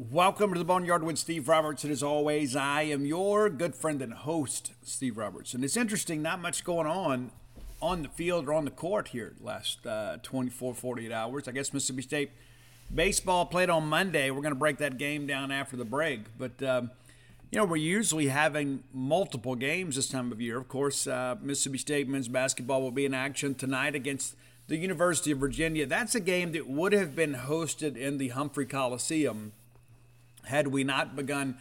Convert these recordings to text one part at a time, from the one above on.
Welcome to the Boneyard with Steve Roberts. And as always, I am your good friend and host, Steve Roberts. And it's interesting, not much going on on the field or on the court here last uh, 24, 48 hours. I guess Mississippi State baseball played on Monday. We're going to break that game down after the break. But, um, you know, we're usually having multiple games this time of year. Of course, uh, Mississippi State men's basketball will be in action tonight against the University of Virginia. That's a game that would have been hosted in the Humphrey Coliseum had we not begun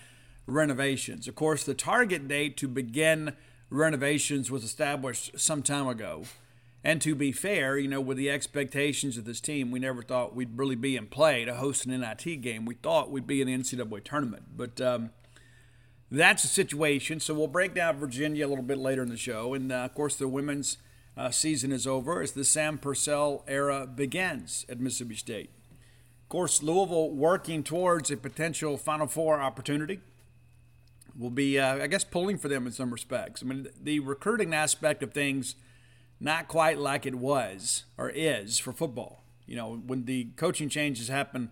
renovations. Of course, the target date to begin renovations was established some time ago. And to be fair, you know, with the expectations of this team, we never thought we'd really be in play to host an NIT game. We thought we'd be in the NCAA tournament. But um, that's the situation. So we'll break down Virginia a little bit later in the show. And uh, of course, the women's uh, season is over as the Sam Purcell era begins at Mississippi State. Of course, Louisville working towards a potential Final Four opportunity will be, uh, I guess, pulling for them in some respects. I mean, the recruiting aspect of things, not quite like it was or is for football. You know, when the coaching changes happen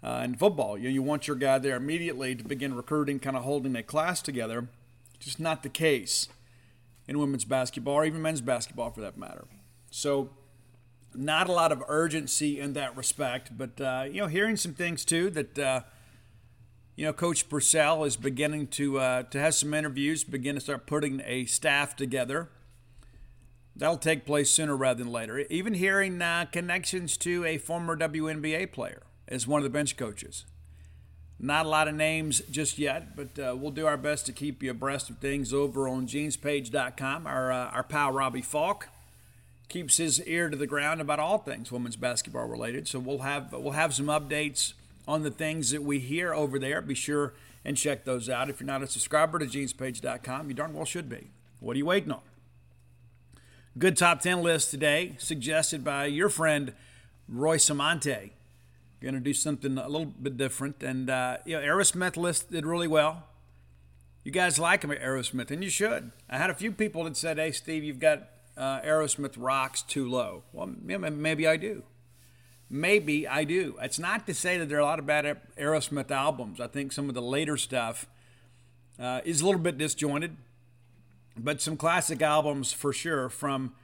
uh, in football, you, you want your guy there immediately to begin recruiting, kind of holding a class together. Just not the case in women's basketball or even men's basketball for that matter. So, not a lot of urgency in that respect, but uh, you know, hearing some things too that uh, you know, Coach Purcell is beginning to uh, to have some interviews, begin to start putting a staff together. That'll take place sooner rather than later. Even hearing uh, connections to a former WNBA player as one of the bench coaches. Not a lot of names just yet, but uh, we'll do our best to keep you abreast of things over on genespage.com, Our, uh, our pal Robbie Falk keeps his ear to the ground about all things women's basketball related. So we'll have we'll have some updates on the things that we hear over there. Be sure and check those out. If you're not a subscriber to genespage.com, you darn well should be. What are you waiting on? Good top 10 list today, suggested by your friend Roy Samante. Going to do something a little bit different. And, uh, you know, Aerosmith list did really well. You guys like Aerosmith, and you should. I had a few people that said, hey, Steve, you've got uh, Aerosmith rocks too low. Well, maybe I do. Maybe I do. It's not to say that there are a lot of bad Aerosmith albums. I think some of the later stuff uh, is a little bit disjointed, but some classic albums for sure from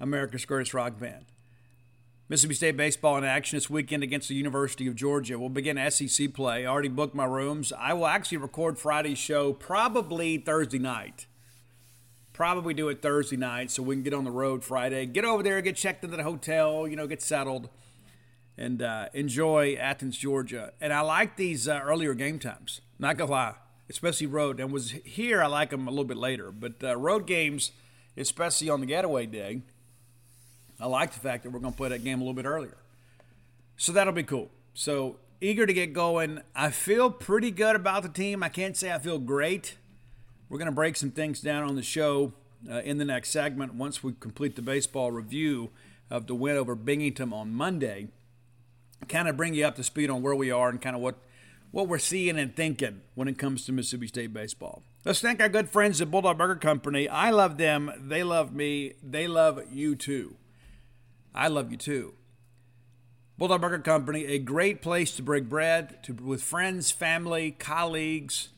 America's Greatest Rock Band. Mississippi State baseball in action this weekend against the University of Georgia. We'll begin SEC play. I already booked my rooms. I will actually record Friday's show probably Thursday night. Probably do it Thursday night so we can get on the road Friday. Get over there, get checked into the hotel, you know, get settled, and uh, enjoy Athens, Georgia. And I like these uh, earlier game times. Not gonna lie, especially road. And was here, I like them a little bit later. But uh, road games, especially on the getaway day, I like the fact that we're to play that game a little bit earlier. So that'll be cool. So eager to get going. I feel pretty good about the team. I can't say I feel great. We're going to break some things down on the show uh, in the next segment once we complete the baseball review of the win over Binghamton on Monday. Kind of bring you up to speed on where we are and kind of what what we're seeing and thinking when it comes to Mississippi State baseball. Let's thank our good friends at Bulldog Burger Company. I love them. They love me. They love you too. I love you too. Bulldog Burger Company, a great place to break bread to, with friends, family, colleagues,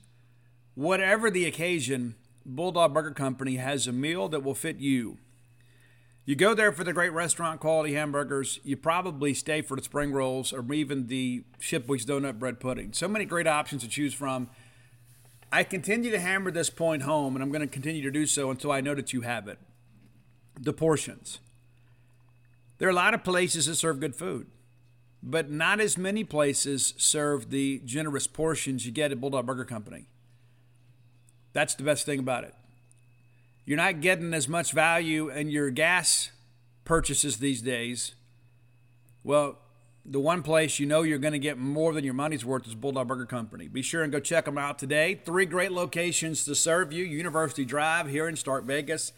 whatever the occasion. Bulldog Burger Company has a meal that will fit you. You go there for the great restaurant quality hamburgers. You probably stay for the spring rolls or even the Shipweek's donut bread pudding. So many great options to choose from. I continue to hammer this point home, and I'm going to continue to do so until I know that you have it. The portions. There are a lot of places that serve good food, but not as many places serve the generous portions you get at Bulldog Burger Company. That's the best thing about it. You're not getting as much value in your gas purchases these days. Well, the one place you know you're going to get more than your money's worth is Bulldog Burger Company. Be sure and go check them out today. Three great locations to serve you University Drive here in Stark Vegas,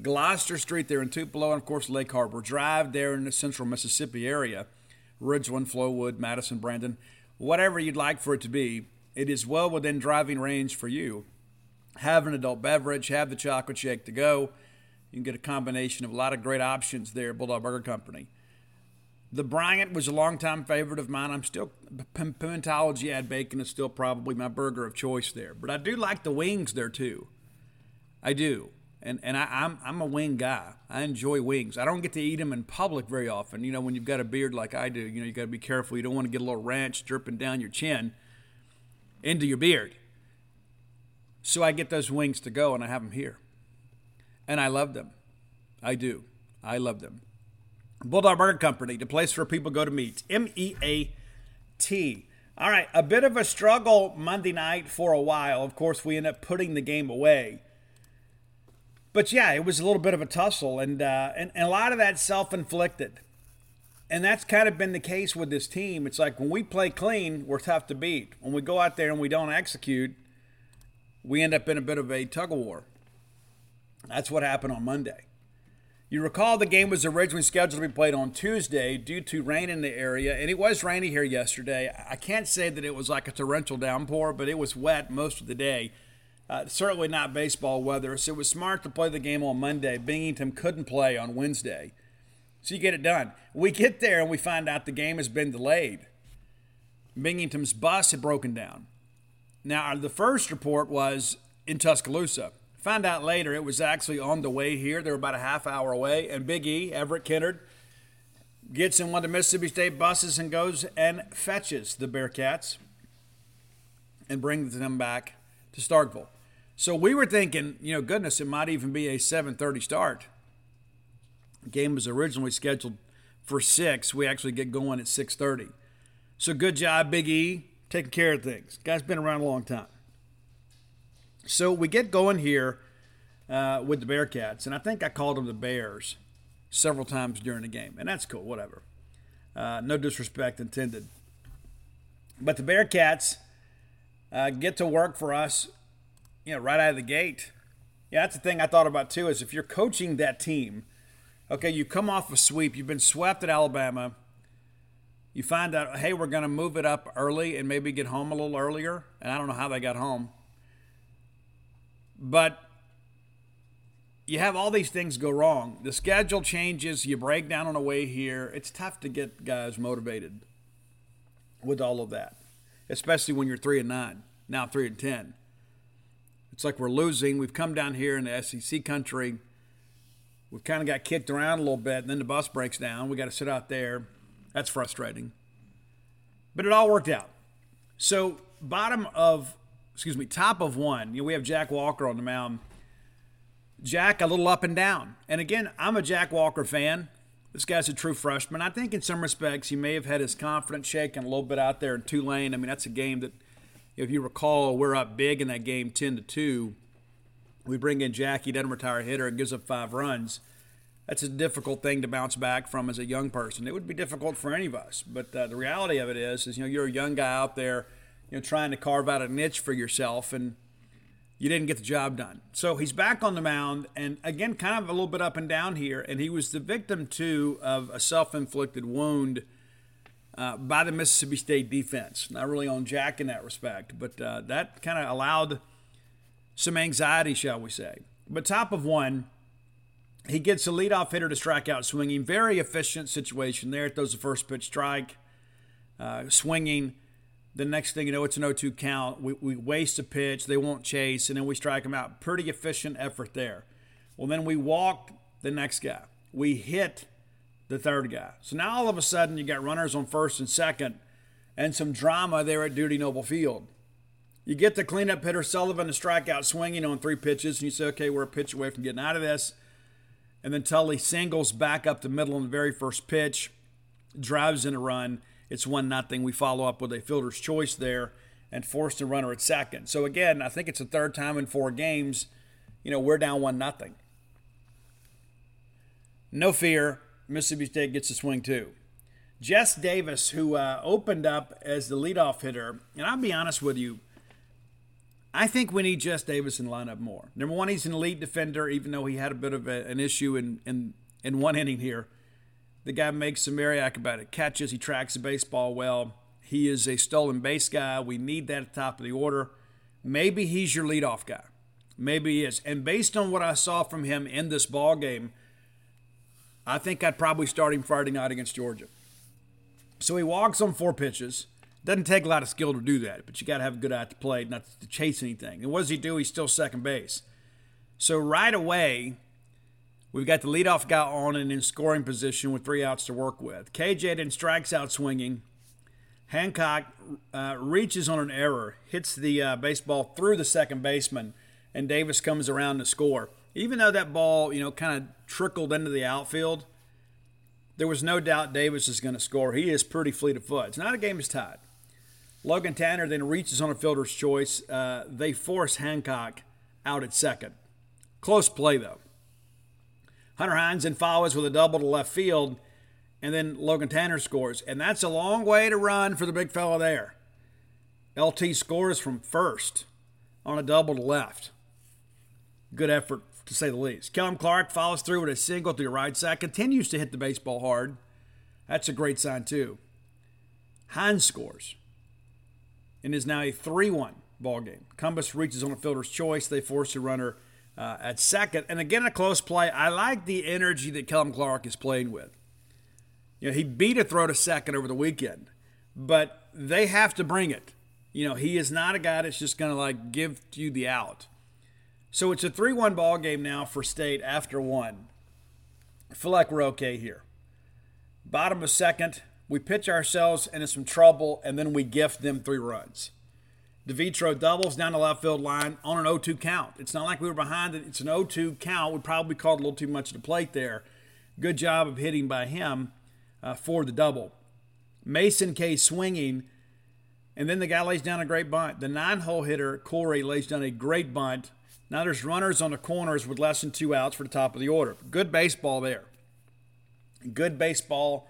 Gloster Street there in Tupelo, and of course Lake Harbor Drive there in the central Mississippi area. Ridgeland, Flowood, Madison, Brandon, whatever you'd like for it to be, it is well within driving range for you. Have an adult beverage, have the chocolate shake to go. You can get a combination of a lot of great options there Bulldog Burger Company. The Bryant was a longtime favorite of mine. I'm still Pimentology add bacon is still probably my burger of choice there, but I do like the wings there too. I do and and I, I'm, I'm a wing guy. I enjoy wings. I don't get to eat them in public very often. You know, when you've got a beard like I do, you know you got to be careful. You don't want to get a little ranch dripping down your chin into your beard. So I get those wings to go, and I have them here, and I love them. I do. I love them. Bulldog Burger Company, the place where people go to meet. M E A T. All right, a bit of a struggle Monday night for a while. Of course, we end up putting the game away but yeah, it was a little bit of a tussle, and uh, and, and a lot of that self-inflicted. And that's kind of been the case with this team. It's like when we play clean, we're tough to beat. When we go out there and we don't execute, we end up in a bit of a tug of war. That's what happened on Monday. You recall the game was originally scheduled to be played on Tuesday due to rain in the area, and it was rainy here yesterday. I can't say that it was like a torrential downpour, but it was wet most of the day. Uh, certainly not baseball weather, so it was smart to play the game on Monday. Binghamton couldn't play on Wednesday. So you get it done. We get there and we find out the game has been delayed. Binghamton's bus had broken down. Now, the first report was in Tuscaloosa. Found out later it was actually on the way here. They were about a half hour away. And Big E, Everett Kennard, gets in one of the Mississippi State buses and goes and fetches the Bearcats and brings them back to Starkville. So we were thinking, you know, goodness, it might even be a 7:30 start. The game was originally scheduled for six. We actually get going at 6:30. So good job, Big E, taking care of things. Guy's been around a long time. So we get going here uh, with the Bearcats, and I think I called them the Bears several times during the game, and that's cool. Whatever. Uh, no disrespect intended. But the Bearcats uh, get to work for us you know, right out of the gate. Yeah, that's the thing I thought about too. Is if you're coaching that team, okay, you come off a sweep, you've been swept at Alabama. You find out, hey, we're going to move it up early and maybe get home a little earlier. And I don't know how they got home. But you have all these things go wrong. The schedule changes, you break down on the way here. It's tough to get guys motivated with all of that, especially when you're 3 and 9, now 3 and 10. It's like we're losing. We've come down here in the SEC country. We've kind of got kicked around a little bit, and then the bus breaks down. We got to sit out there. That's frustrating. But it all worked out. So, bottom of, excuse me, top of one, you know, we have Jack Walker on the mound. Jack, a little up and down. And again, I'm a Jack Walker fan. This guy's a true freshman. I think in some respects he may have had his confidence shaken a little bit out there in Tulane. I mean, that's a game that if you recall, we're up big in that game, ten to two. We bring in Jackie, doesn't retire a hitter, and gives up five runs. That's a difficult thing to bounce back from as a young person. It would be difficult for any of us, but uh, the reality of it is, is you know, you're a young guy out there, you know, trying to carve out a niche for yourself, and you didn't get the job done. So he's back on the mound, and again, kind of a little bit up and down here. And he was the victim too of a self-inflicted wound uh, by the Mississippi State defense. Not really on Jack in that respect, but uh, that kind of allowed some anxiety, shall we say. But top of one, he gets a leadoff hitter to strike out swinging. Very efficient situation there. Throws the first pitch strike, uh, swinging. The next thing you know, it's an 0 2 count. We, we waste a pitch. They won't chase, and then we strike him out. Pretty efficient effort there. Well, then we walk the next guy. We hit the third guy. So now all of a sudden you got runners on first and second and some drama there at Dudy Noble Field. You get the cleanup hitter Sullivan to strike out swinging on three pitches, and you say, okay, we're a pitch away from getting out of this. And then Tully singles back up the middle on the very first pitch, drives in a run. It's one nothing. We follow up with a fielder's choice there and force the runner at second. So again, I think it's the third time in four games, you know, we're down one nothing. No fear. Mississippi State gets a swing too. Jess Davis, who uh, opened up as the leadoff hitter, and I'll be honest with you, I think we need Jess Davis in the lineup more. Number one, he's an elite defender, even though he had a bit of a, an issue in, in, in one inning here. The guy makes some very acrobatic catches. He tracks the baseball well. He is a stolen base guy. We need that at the top of the order. Maybe he's your leadoff guy. Maybe he is. And based on what I saw from him in this ball game, I think I'd probably start him Friday night against Georgia. So he walks on four pitches. Doesn't take a lot of skill to do that, but you got to have a good eye to play, not to chase anything. And what does he do? He's still second base. So right away, we've got the leadoff guy on and in scoring position with three outs to work with. KJ then strikes out swinging. Hancock uh, reaches on an error, hits the uh, baseball through the second baseman, and Davis comes around to score. Even though that ball, you know, kind of trickled into the outfield, there was no doubt Davis is going to score. He is pretty fleet of foot. It's not a game is tied. Logan Tanner then reaches on a fielder's choice. Uh, they force Hancock out at second. Close play, though. Hunter Hines then follows with a double to left field, and then Logan Tanner scores. And that's a long way to run for the big fella there. LT scores from first on a double to left. Good effort, to say the least. Kellum Clark follows through with a single to the right side, continues to hit the baseball hard. That's a great sign, too. Hines scores and is now a 3 1 ball game. Cumbest reaches on a fielder's choice. They force a runner uh, at second. And again, a close play. I like the energy that Kellum Clark is playing with. You know, he beat a throw to second over the weekend, but they have to bring it. You know, he is not a guy that's just going to like give you the out. So it's a 3 1 ball game now for State after one. I feel like we're okay here. Bottom of second, we pitch ourselves into some trouble, and then we gift them three runs. DeVitro doubles down the left field line on an 0 2 count. It's not like we were behind it. It's an 0 2 count. We probably called a little too much to the plate there. Good job of hitting by him uh, for the double. Mason K swinging, and then the guy lays down a great bunt. The nine hole hitter, Corey, lays down a great bunt. Now there's runners on the corners with less than two outs for the top of the order. Good baseball there. Good baseball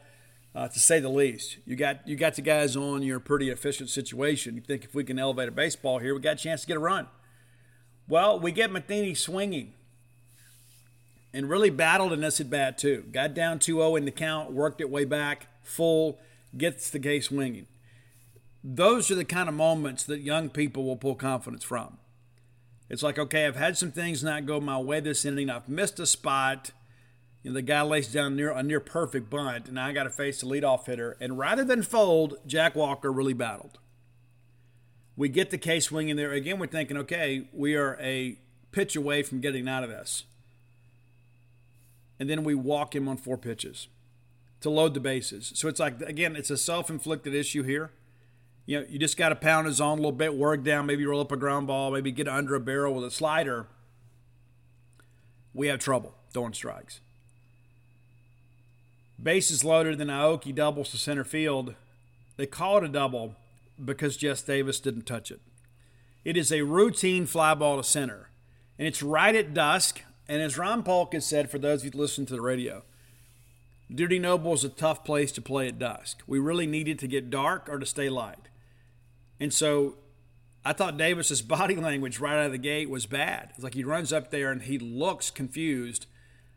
uh, to say the least. You got you got the guys on your pretty efficient situation. You think if we can elevate a baseball here, we got a chance to get a run. Well, we get Matheny swinging and really battled in this at bat too. Got down 2-0 in the count, worked it way back, full, gets the case swinging. Those are the kind of moments that young people will pull confidence from. It's like, okay, I've had some things not go my way this inning. I've missed a spot you know, the guy lays down near a near perfect bunt, and I got to face the leadoff hitter. And rather than fold, Jack Walker really battled. We get the case swing in there again. We're thinking, okay, we are a pitch away from getting out of this, and then we walk him on four pitches to load the bases. So it's like again, it's a self-inflicted issue here. You know, you just got to pound his zone a little bit, work down, maybe roll up a ground ball, maybe get under a barrel with a slider. We have trouble throwing strikes. Bases loaded, then Aoki doubles to center field. They call it a double because Jess Davis didn't touch it. It is a routine fly ball to center, and it's right at dusk. And as Ron Polk has said, for those of you who listen to the radio, Dudy Noble is a tough place to play at dusk. We really needed to get dark or to stay light. And so I thought Davis's body language right out of the gate was bad. It's like he runs up there and he looks confused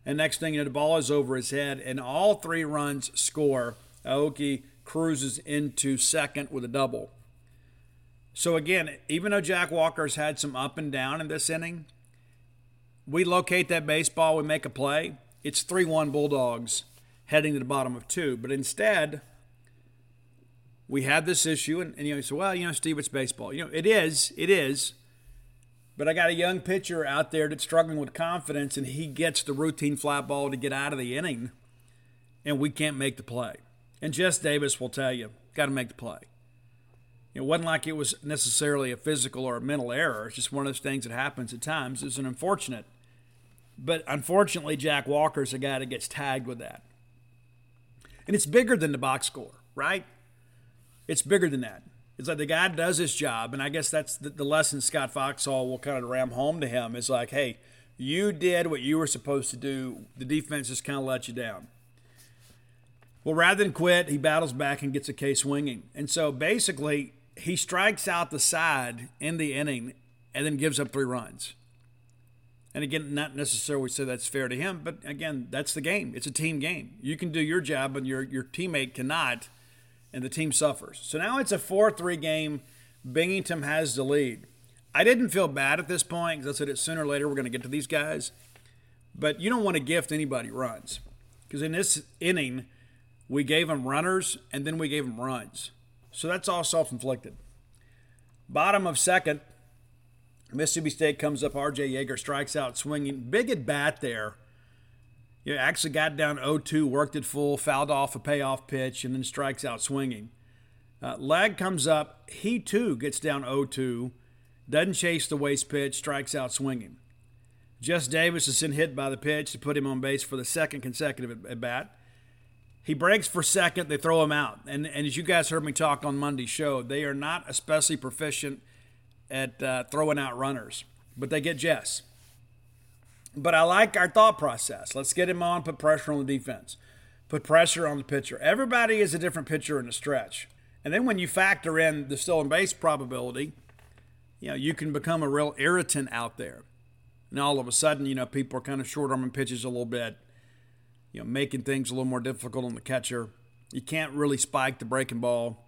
and next thing you know, the ball is over his head, and all three runs score. Aoki cruises into second with a double. So again, even though Jack Walker's had some up and down in this inning, we locate that baseball, we make a play. It's 3 1 Bulldogs heading to the bottom of two. But instead, we had this issue, and, and you know, you say, well, you know, Steve, it's baseball. You know, it is, it is. But I got a young pitcher out there that's struggling with confidence, and he gets the routine flat ball to get out of the inning, and we can't make the play. And Jess Davis will tell you, got to make the play. It wasn't like it was necessarily a physical or a mental error. It's just one of those things that happens at times. It's an unfortunate. But unfortunately, Jack Walker's a guy that gets tagged with that. And it's bigger than the box score, right? It's bigger than that. It's like the guy does his job, and I guess that's the, the lesson Scott Foxhall will kind of ram home to him. Is like, hey, you did what you were supposed to do. The defense just kind of let you down. Well, rather than quit, he battles back and gets a K swinging. And so basically, he strikes out the side in the inning and then gives up three runs. And again, not necessarily say that's fair to him, but again, that's the game. It's a team game. You can do your job, and your your teammate cannot, and the team suffers. So now it's a four-three game. Binghamton has the lead. I didn't feel bad at this point because I said it sooner or later we're going to get to these guys. But you don't want to gift anybody runs because in this inning, we gave them runners and then we gave them runs. So that's all self inflicted. Bottom of second, Mississippi State comes up. RJ Yeager strikes out swinging. Big at bat there. You know, actually got down 0 2, worked it full, fouled off a payoff pitch, and then strikes out swinging. Uh, Lag comes up. He too gets down 0 2, doesn't chase the waste pitch, strikes out swinging. Jess Davis is sent hit by the pitch to put him on base for the second consecutive at bat. He breaks for second. They throw him out. And, and as you guys heard me talk on Monday's show, they are not especially proficient at uh, throwing out runners, but they get Jess. But I like our thought process. Let's get him on, put pressure on the defense, put pressure on the pitcher. Everybody is a different pitcher in the stretch. And then when you factor in the stolen base probability, you know, you can become a real irritant out there. And all of a sudden, you know, people are kind of short arming pitches a little bit, you know, making things a little more difficult on the catcher. You can't really spike the breaking ball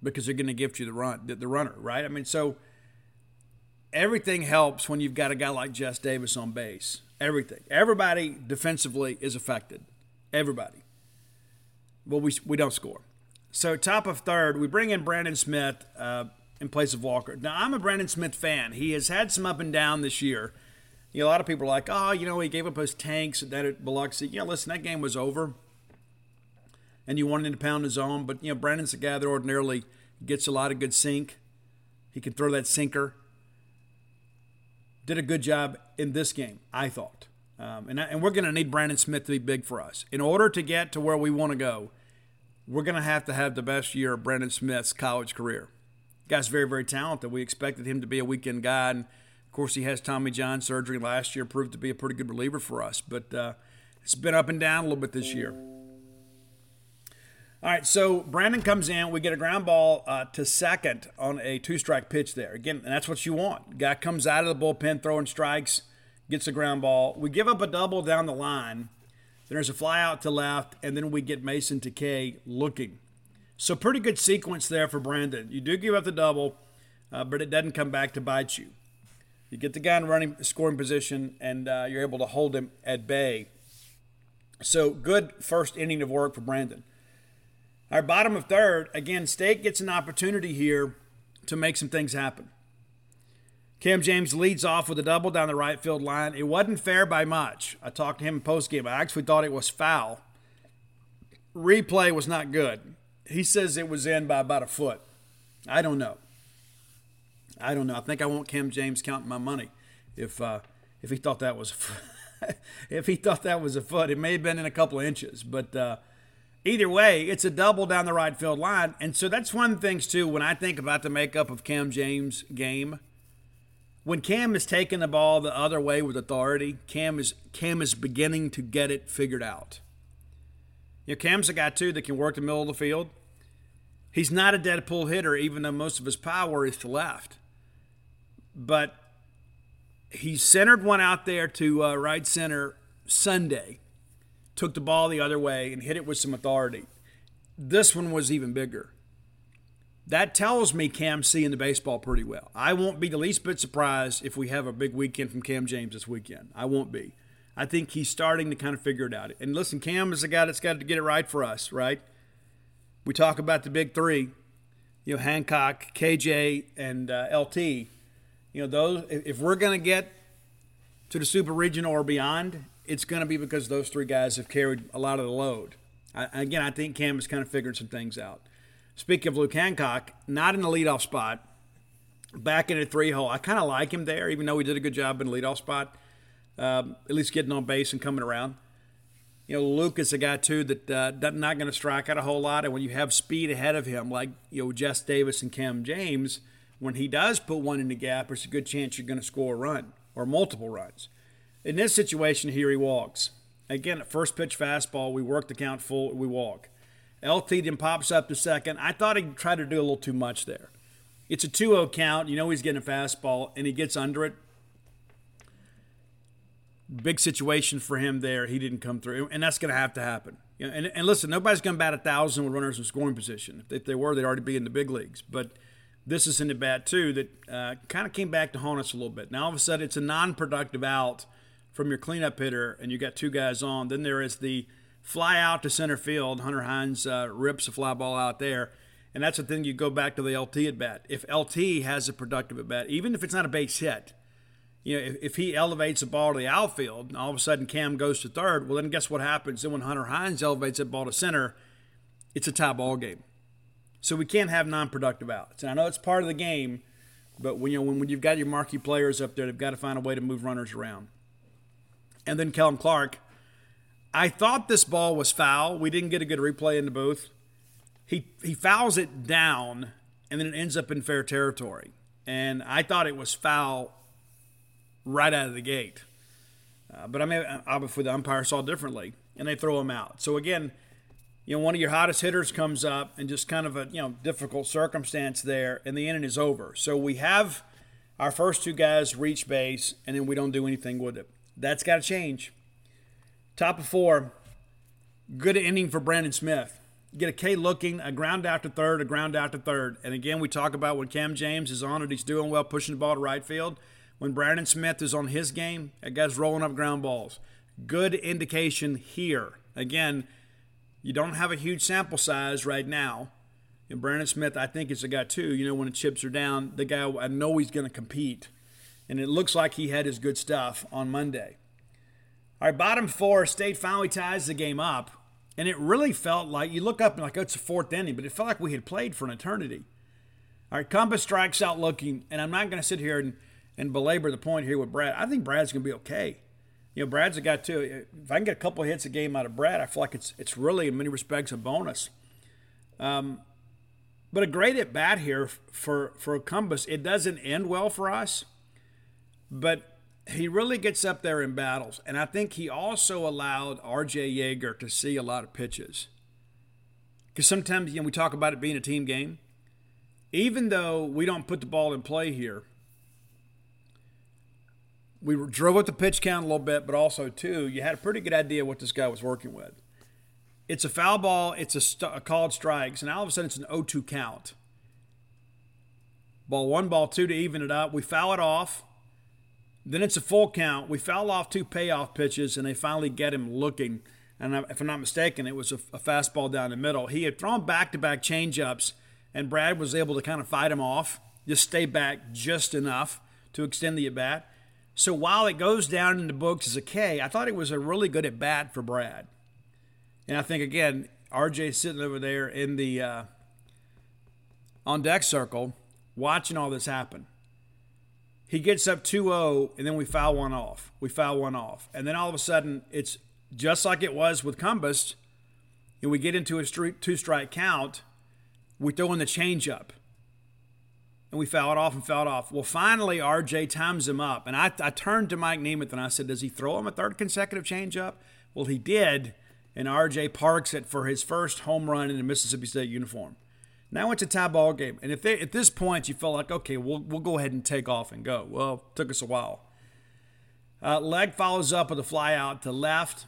because they're going to gift you the run, the, the runner, right? I mean, so everything helps when you've got a guy like Jess Davis on base. Everything, everybody defensively is affected. Everybody. Well, we we don't score. So top of third, we bring in Brandon Smith uh, in place of Walker. Now I'm a Brandon Smith fan. He has had some up and down this year. You know, a lot of people are like, oh, you know, he gave up his tanks at that at Biloxi. Yeah, listen, that game was over and you wanted him to pound his own. But, you know, Brandon's a guy that ordinarily gets a lot of good sink. He can throw that sinker. Did a good job in this game, I thought. Um, and, and we're going to need Brandon Smith to be big for us. In order to get to where we want to go, we're going to have to have the best year of Brandon Smith's college career. Guy's very, very talented. We expected him to be a weekend guy. And of course, he has Tommy John surgery last year, proved to be a pretty good reliever for us. But uh, it's been up and down a little bit this year. All right, so Brandon comes in. We get a ground ball uh, to second on a two strike pitch there. Again, and that's what you want. Guy comes out of the bullpen throwing strikes, gets a ground ball. We give up a double down the line. Then there's a fly out to left, and then we get Mason Takei looking. So, pretty good sequence there for Brandon. You do give up the double, uh, but it doesn't come back to bite you. You get the guy in running scoring position, and uh, you're able to hold him at bay. So, good first inning of work for Brandon. Our bottom of third, again, State gets an opportunity here to make some things happen. Cam James leads off with a double down the right field line. It wasn't fair by much. I talked to him in postgame. I actually thought it was foul. Replay was not good. He says it was in by about a foot. I don't know. I don't know. I think I want Cam James counting my money if uh, if he thought that was if he thought that was a foot. It may have been in a couple of inches, but uh, either way, it's a double down the right field line. And so that's one of the things, too, when I think about the makeup of Cam James' game. When Cam is taking the ball the other way with authority, Cam is Cam is beginning to get it figured out. You know, Cam's a guy too that can work the middle of the field. He's not a dead pull hitter, even though most of his power is to left. But he centered one out there to uh, right center Sunday took the ball the other way and hit it with some authority. This one was even bigger. That tells me Cam's seeing the baseball pretty well. I won't be the least bit surprised if we have a big weekend from Cam James this weekend. I won't be. I think he's starting to kind of figure it out. And listen, Cam is the guy that's got to get it right for us, right? We talk about the big three, you know, Hancock, KJ, and uh, LT. You know, those. If we're going to get to the Super Regional or beyond, it's going to be because those three guys have carried a lot of the load. I, again, I think Cam has kind of figured some things out. Speaking of Luke Hancock, not in the leadoff spot, back in a three hole. I kind of like him there, even though he did a good job in the leadoff spot, um, at least getting on base and coming around. You know, Luke is a guy too that uh, not going to strike out a whole lot, and when you have speed ahead of him, like you know Jess Davis and Cam James, when he does put one in the gap, there's a good chance you're going to score a run or multiple runs. In this situation, here he walks. Again, at first pitch fastball, we work the count full, we walk. LT then pops up to second. I thought he tried to do a little too much there. It's a 2 0 count. You know he's getting a fastball, and he gets under it. Big situation for him there. He didn't come through, and that's going to have to happen. And, and listen, nobody's going to bat a thousand with runners in scoring position. If they were, they'd already be in the big leagues. But this is in the bat too that uh, kind of came back to haunt us a little bit. Now all of a sudden it's a non-productive out from your cleanup hitter, and you got two guys on. Then there is the fly out to center field. Hunter Hines uh, rips a fly ball out there. And that's the thing you go back to the LT at bat. If LT has a productive at bat, even if it's not a base hit, you know, if, if he elevates the ball to the outfield and all of a sudden Cam goes to third, well, then guess what happens? Then when Hunter Hines elevates that ball to center, it's a tie ball game. So we can't have non-productive outs. And I know it's part of the game, but when you know when, when you've got your marquee players up there, they've got to find a way to move runners around. And then Kellum Clark, I thought this ball was foul. We didn't get a good replay in the booth. He he fouls it down, and then it ends up in fair territory. And I thought it was foul right out of the gate. Uh, but I mean, obviously the umpire saw differently, and they throw him out. So again, you know, one of your hottest hitters comes up, and just kind of a you know difficult circumstance there, and the inning is over. So we have our first two guys reach base, and then we don't do anything with it. That's got to change. Top of four, good inning for Brandon Smith. Get a K looking, a ground out to third, a ground out to third. And again, we talk about when Cam James is on it, he's doing well, pushing the ball to right field. When Brandon Smith is on his game, that guy's rolling up ground balls. Good indication here. Again, you don't have a huge sample size right now. And Brandon Smith, I think, is a guy too. You know, when the chips are down, the guy I know he's going to compete. And it looks like he had his good stuff on Monday. All right, bottom four, State finally ties the game up. And it really felt like you look up and like, oh, it's a fourth inning, but it felt like we had played for an eternity. All right, Cumbest strikes out looking, and I'm not going to sit here and, and belabor the point here with Brad. I think Brad's going to be okay. You know, Brad's a guy too. If I can get a couple hits a game out of Brad, I feel like it's it's really in many respects a bonus. Um, but a great at bat here for for Cumbest. It doesn't end well for us, but he really gets up there in battles, and I think he also allowed R.J. Yeager to see a lot of pitches. Because sometimes you know we talk about it being a team game, even though we don't put the ball in play here we drove up the pitch count a little bit, but also too, you had a pretty good idea what this guy was working with. It's a foul ball. It's a, st- a called strikes, and all of a sudden it's an 0-2 count. Ball one, ball two to even it up. We foul it off. Then it's a full count. We foul off two payoff pitches, and they finally get him looking. And if I'm not mistaken, it was a, a fastball down the middle. He had thrown back-to-back changeups, and Brad was able to kind of fight him off, just stay back just enough to extend the at bat. So while it goes down in the books as a K, I thought it was a really good at bat for Brad. And I think again, RJ sitting over there in the uh, on deck circle, watching all this happen. He gets up 2-0, and then we foul one off. We foul one off, and then all of a sudden, it's just like it was with Cumbest. And we get into a two-strike count. We throw in the changeup and we foul it off and foul it off. Well, finally, RJ times him up. And I, I turned to Mike Nemeth and I said, Does he throw him a third consecutive changeup? Well, he did. And RJ parks it for his first home run in the Mississippi State uniform. Now it's a tie ball game. And if they, at this point you felt like, okay, we'll, we'll go ahead and take off and go. Well, took us a while. Uh, leg follows up with a fly out to left.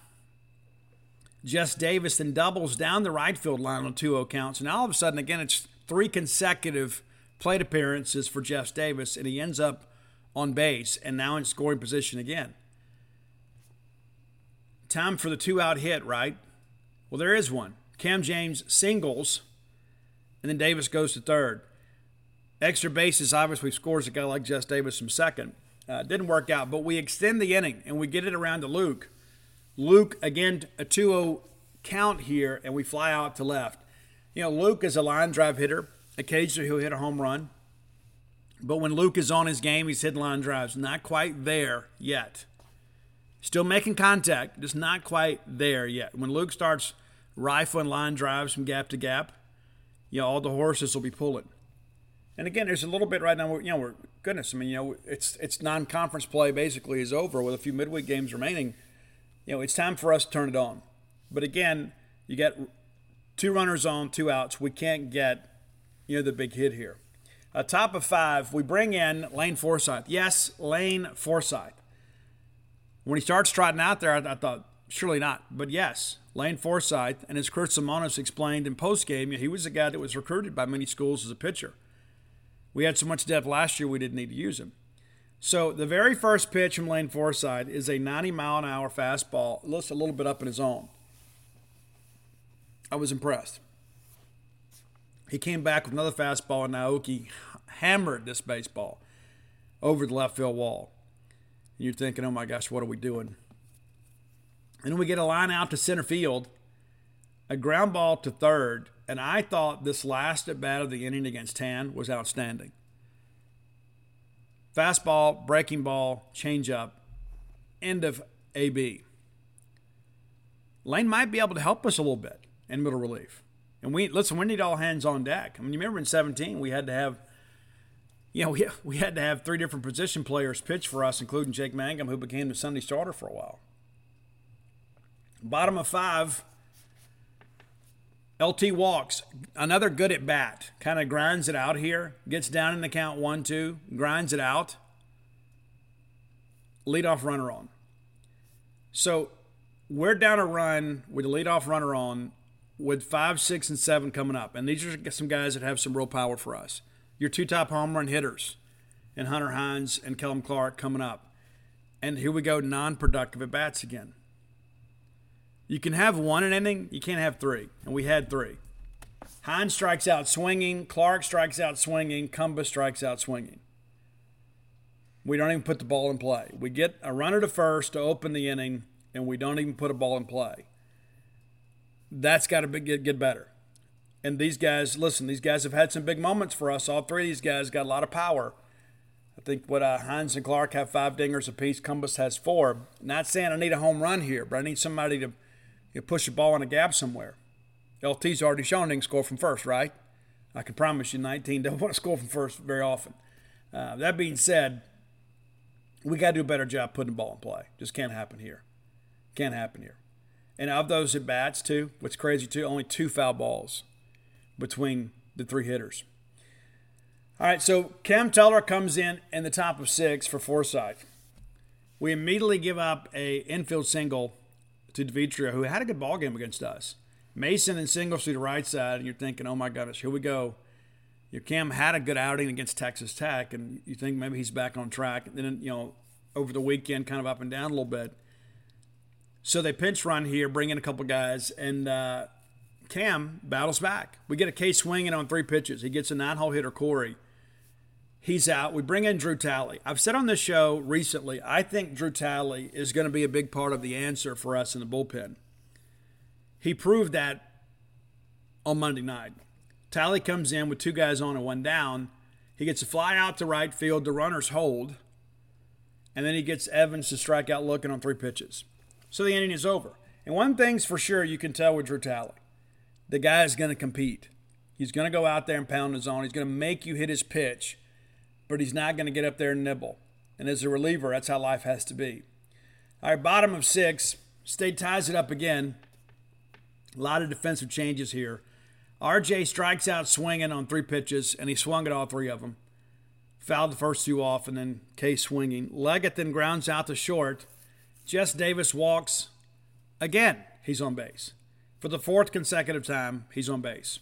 Jess Davis then doubles down the right field line on 2 0 counts. And all of a sudden, again, it's three consecutive plate appearances for Jess Davis, and he ends up on base and now in scoring position again. Time for the two out hit, right? Well, there is one. Cam James singles, and then Davis goes to third. Extra bases, obviously, scores a guy like Jess Davis from second. Uh, didn't work out, but we extend the inning and we get it around to Luke. Luke, again, a 2 0 count here, and we fly out to left. You know, Luke is a line drive hitter. Occasionally he'll hit a home run. But when Luke is on his game, he's hitting line drives. Not quite there yet. Still making contact, just not quite there yet. When Luke starts rifling line drives from gap to gap, you know, all the horses will be pulling. And again, there's a little bit right now. Where, you know, we're goodness. I mean, you know, it's it's non-conference play basically is over with a few midweek games remaining. you know, it's time for us to turn it on. But again, you got two runners on, two outs. We can't get, you know, the big hit here. A top of five, we bring in Lane Forsythe. Yes, Lane Forsythe. When he starts trotting out there, I, I thought, surely not. But yes, Lane Forsythe, and as Chris Lemonis explained in postgame, he was a guy that was recruited by many schools as a pitcher. We had so much depth last year, we didn't need to use him. So the very first pitch from Lane Forsythe is a 90 mile an hour fastball, looks a little bit up in his own. I was impressed. He came back with another fastball, and Naoki hammered this baseball over the left field wall. And you're thinking, oh my gosh, what are we doing? And then we get a line out to center field, a ground ball to third, and I thought this last at bat of the inning against Tan was outstanding. Fastball, breaking ball, changeup, end of AB. Lane might be able to help us a little bit in middle relief. And we listen, we need all hands on deck. I mean, you remember in 17 we had to have you know, we, we had to have three different position players pitch for us, including Jake Mangum, who became the Sunday starter for a while. Bottom of five, LT walks. Another good at bat. Kind of grinds it out here. Gets down in the count one, two, grinds it out. Leadoff runner on. So we're down a run with the leadoff runner on with five, six, and seven coming up. And these are some guys that have some real power for us. Your two top home run hitters and Hunter Hines and Kellum Clark coming up. And here we go, non productive at bats again. You can have one an inning, you can't have three. And we had three. Hines strikes out swinging, Clark strikes out swinging, Cumbest strikes out swinging. We don't even put the ball in play. We get a runner to first to open the inning, and we don't even put a ball in play. That's got to get, get better. And these guys, listen, these guys have had some big moments for us. All three of these guys got a lot of power. I think what uh, Hines and Clark have five dingers apiece. Cumbest has four. Not saying I need a home run here, but I need somebody to you push the ball in a gap somewhere. LT's already shown he can score from first, right? I can promise you 19 don't want to score from first very often. Uh, that being said, we got to do a better job putting the ball in play. Just can't happen here. Can't happen here. And of those at bats, too, what's crazy, too, only two foul balls between the three hitters. All right, so Cam Tullar comes in in the top of six for Forsythe. We immediately give up a infield single to Devitria, who had a good ball game against us. Mason and singles to the right side, and you're thinking, oh my goodness, here we go. Your Cam had a good outing against Texas Tech, and you think maybe he's back on track. And then, you know, over the weekend, kind of up and down a little bit. So they pinch run here, bring in a couple guys, and uh, Cam battles back. We get a K swinging on three pitches. He gets a nine hole hitter, Corey. He's out. We bring in Drew Talley. I've said on this show recently, I think Drew Talley is going to be a big part of the answer for us in the bullpen. He proved that on Monday night. Talley comes in with two guys on and one down. He gets a fly out to right field. The runners hold. And then he gets Evans to strike out looking on three pitches. So the inning is over. And one thing's for sure you can tell with Drew Talley the guy is going to compete. He's going to go out there and pound his own. He's going to make you hit his pitch but he's not going to get up there and nibble. And as a reliever, that's how life has to be. All right, bottom of six. State ties it up again. A lot of defensive changes here. RJ strikes out swinging on three pitches, and he swung at all three of them. Fouled the first two off, and then K swinging. Leggett then grounds out to short. Jess Davis walks again. He's on base. For the fourth consecutive time, he's on base.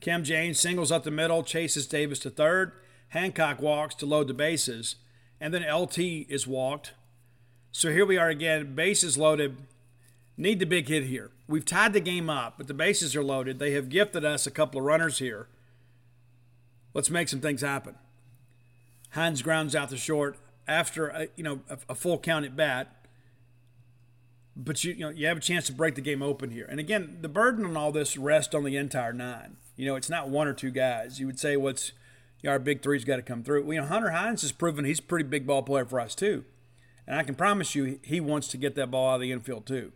Cam James singles up the middle, chases Davis to third. Hancock walks to load the bases, and then LT is walked. So here we are again, bases loaded. Need the big hit here. We've tied the game up, but the bases are loaded. They have gifted us a couple of runners here. Let's make some things happen. Hines grounds out the short after a, you know a, a full count at bat but you, you know you have a chance to break the game open here. And again, the burden on all this rests on the entire nine. You know, it's not one or two guys. You would say what's you know, our big three's got to come through. You know, Hunter Hines has proven he's a pretty big ball player for us too, and I can promise you he wants to get that ball out of the infield too.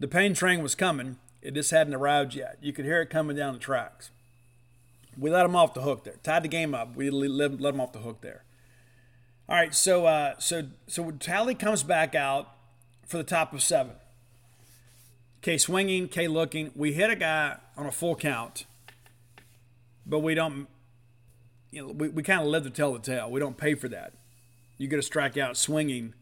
The pain train was coming; it just hadn't arrived yet. You could hear it coming down the tracks. We let him off the hook there. Tied the game up. We let, let him off the hook there. All right, so uh, so so Talley comes back out, for the top of seven. K swinging, K looking. We hit a guy on a full count, but we don't, you know, we, we kind of live to tell the tale. We don't pay for that. You get a strikeout swinging,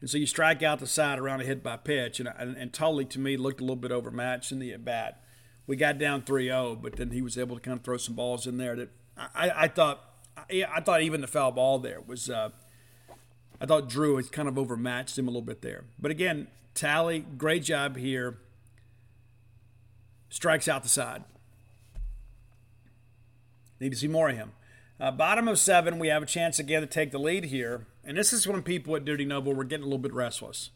and so you strike out the side around a hit by pitch, and, and, and Tully to me looked a little bit overmatched in the at bat. We got down 3-0, but then he was able to kind of throw some balls in there that I, I thought I, I thought even the foul ball there was. Uh, I thought Drew had kind of overmatched him a little bit there. But again, Talley, great job here. Strikes out the side. Need to see more of him. Uh, bottom of seven, we have a chance again to take the lead here. And this is when people at Dudy Noble were getting a little bit restless.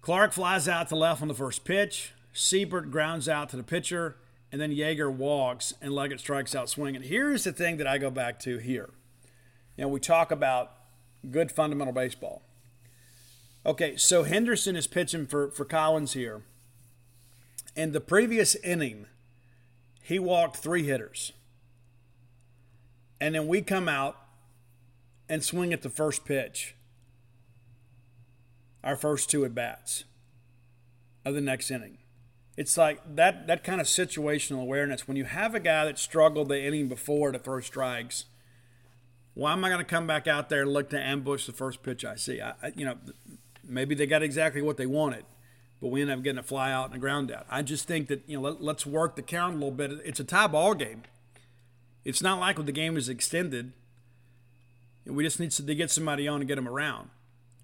Clark flies out to left on the first pitch. Siebert grounds out to the pitcher. And then Yeager walks and Leggett strikes out swinging. Here's the thing that I go back to here. You know, we talk about good fundamental baseball. Okay, so Henderson is pitching for, for Collins here. In the previous inning, he walked three hitters. And then we come out and swing at the first pitch, our first two at bats of the next inning. It's like that that kind of situational awareness. When you have a guy that struggled the inning before to throw strikes, why am I going to come back out there and look to ambush the first pitch I see? I, you know, maybe they got exactly what they wanted, but we end up getting a fly out and a ground out. I just think that you know let, let's work the count a little bit. It's a tie ball game. It's not like when the game is extended. We just need to get somebody on and get them around.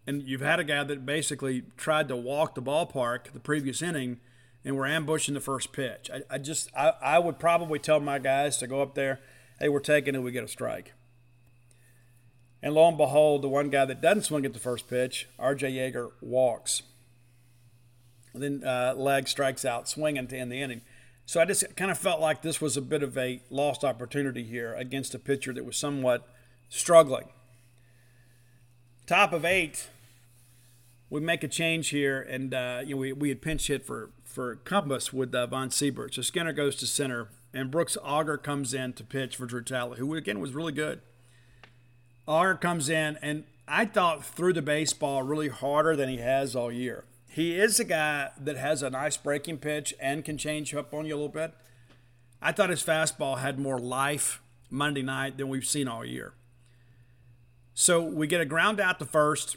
And you've had a guy that basically tried to walk the ballpark the previous inning, and we're ambushing the first pitch. I, I just I, I would probably tell my guys to go up there. Hey, we're taking it. We get a strike. And lo and behold, the one guy that doesn't swing at the first pitch, R.J. Yeager, walks. then uh, Leg strikes out swinging to end the inning. So I just kind of felt like this was a bit of a lost opportunity here against a pitcher that was somewhat struggling. Top of eight, we make a change here, and uh, you know we, we had pinch hit for for Cumbest with uh, Von Siebert. So Skinner goes to center, and Brooks Auger comes in to pitch for Drew Talley, who again was really good. Auger comes in, and I thought threw the baseball really harder than he has all year. He is a guy that has a nice breaking pitch and can change up on you a little bit. I thought his fastball had more life Monday night than we've seen all year. So we get a ground out to first,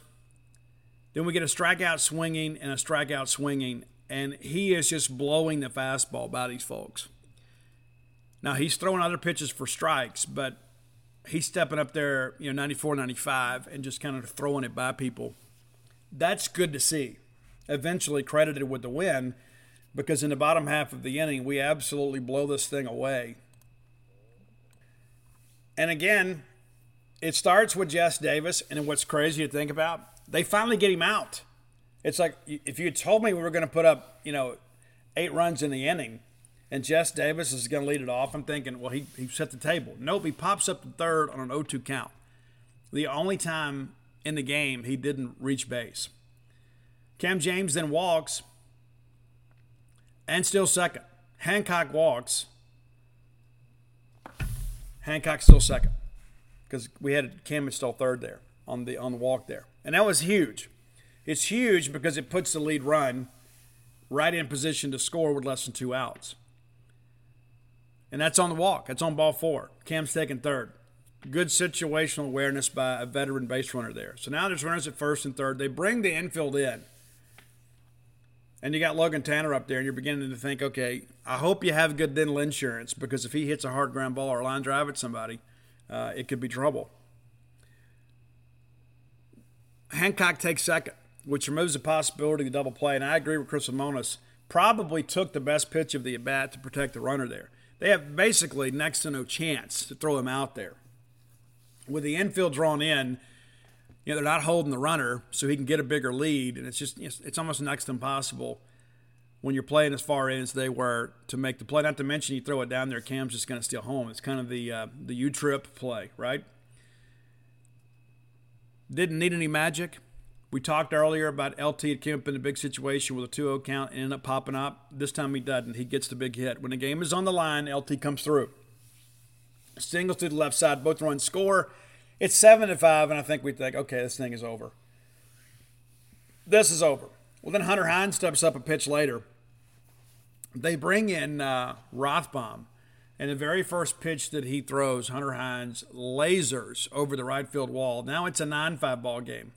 then we get a strikeout swinging and a strikeout swinging, and he is just blowing the fastball by these folks. Now he's throwing other pitches for strikes, but he's stepping up there, you know, 94, 95, and just kind of throwing it by people. That's good to see. Eventually credited with the win because in the bottom half of the inning, we absolutely blow this thing away. And again, it starts with Jess Davis, and what's crazy to think about, they finally get him out. It's like if you told me we were going to put up, you know, eight runs in the inning, and Jess Davis is going to lead it off. I'm thinking, well, he, he set the table. Nope, he pops up to third on an 0 2 count. The only time in the game he didn't reach base. Cam James then walks and still second. Hancock walks. Hancock still second because we had Cam still third there on the on the walk there, and that was huge. It's huge because it puts the lead run right in position to score with less than two outs. And that's on the walk. That's on ball four. Cam's taking third. Good situational awareness by a veteran base runner there. So now there's runners at first and third. They bring the infield in. And you got Logan Tanner up there, and you're beginning to think, okay, I hope you have good dental insurance because if he hits a hard ground ball or a line drive at somebody, uh, it could be trouble. Hancock takes second, which removes the possibility of the double play. And I agree with Chris Lemonis. Probably took the best pitch of the at bat to protect the runner there they have basically next to no chance to throw him out there. With the infield drawn in, you know, they're not holding the runner so he can get a bigger lead, and it's just it's almost next to impossible when you're playing as far in as they were to make the play. Not to mention you throw it down there, Cam's just going to steal home. It's kind of the uh, the U trip play, right? Didn't need any magic. We talked earlier about LT had came up in a big situation with a 2 0 count and ended up popping up. This time he doesn't. He gets the big hit. When the game is on the line, LT comes through. Singles to the left side, both runs score. It's 7 to 5, and I think we think, okay, this thing is over. this is over. Well, then Hunter Hines steps up a pitch later. They bring in uh, Rothbaum, and the very first pitch that he throws, Hunter Hines lasers over the right field wall. Now it's a 9 5 ball game.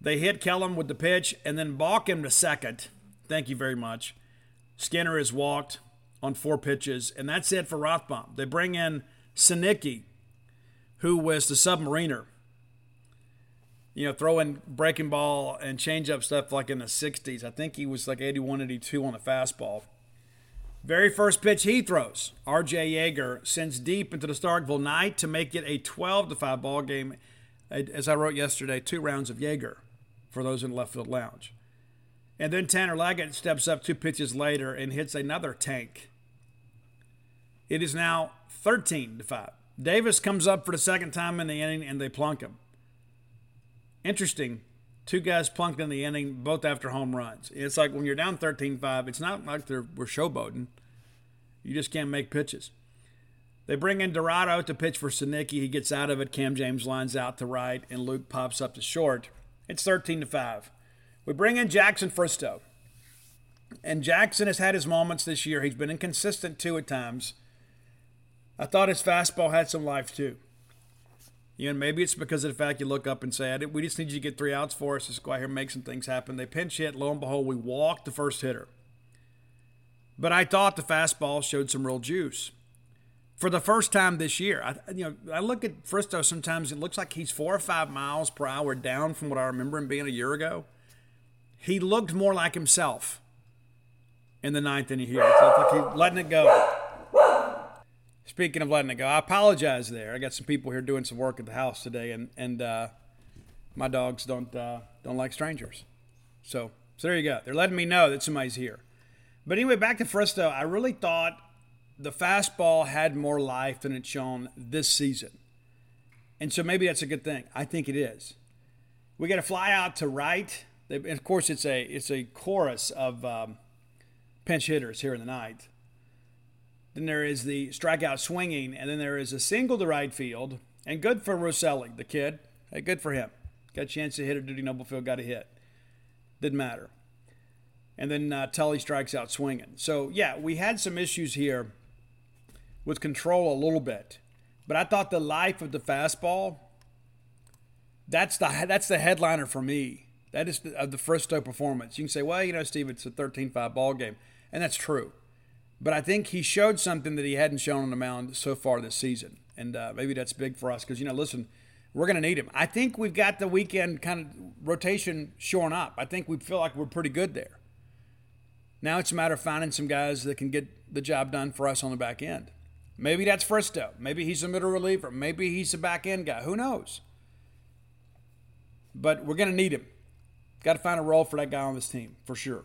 They hit Kellum with the pitch and then balk him to second. Thank you very much. Skinner has walked on four pitches, and that's it for Rothbaum. They bring in Sinicki, who was the submariner. You know, throwing breaking ball and change up stuff like in the 60s. I think he was like 81, 82 on the fastball. Very first pitch he throws, R.J. Yeager sends deep into the Starkville night to make it a 12 to 5 ball game. As I wrote yesterday, two rounds of Yeager for those in the left field lounge. And then Tanner Leggett steps up two pitches later and hits another tank. It is now 13 to 5. Davis comes up for the second time in the inning and they plunk him. Interesting. Two guys plunked in the inning, both after home runs. It's like when you're down 13 5, it's not like they're, we're showboating. You just can't make pitches. They bring in Dorado to pitch for Sinicki. He gets out of it. Cam James lines out to right, and Luke pops up to short. It's 13 to 5. We bring in Jackson Fristoe. And Jackson has had his moments this year. He's been inconsistent too at times. I thought his fastball had some life too. You know, maybe it's because of the fact you look up and say, "We just need you to get three outs for us. Just go out here and make some things happen." They pinch hit. Lo and behold, we walked the first hitter. But I thought the fastball showed some real juice. For the first time this year, I, you know, I look at Fristoe. Sometimes it looks like he's four or five miles per hour down from what I remember him being a year ago. He looked more like himself in the ninth inning here. It looked like he's letting it go. Speaking of letting it go, I apologize there. I got some people here doing some work at the house today, and and uh, my dogs don't uh, don't like strangers. So so there you go. They're letting me know that somebody's here. But anyway, back to Fristoe. I really thought the fastball had more life than it's shown this season, and so maybe that's a good thing. I think it is. We got to fly out to right. Of course, it's a it's a chorus of um, pinch hitters here in the night. Then there is the strikeout swinging, and then there is a single to right field. And good for Rosselli, the kid. Hey, good for him. Got a chance to hit a Dudy Noble Field got a hit. Didn't matter. And then uh, Tully strikes out swinging. So, yeah, we had some issues here with control a little bit. But I thought the life of the fastball, that's the, that's the headliner for me. That is the, of the Fristoe performance. You can say, well, you know, Steve, it's a 13 5 ball game. And that's true. But I think he showed something that he hadn't shown on the mound so far this season. And uh, maybe that's big for us because, you know, listen, we're going to need him. I think we've got the weekend kind of rotation shorn up. I think we feel like we're pretty good there. Now it's a matter of finding some guys that can get the job done for us on the back end. Maybe that's Fristoe. Maybe he's a middle reliever. Maybe he's a back end guy. Who knows? But we're going to need him. Got to find a role for that guy on this team for sure.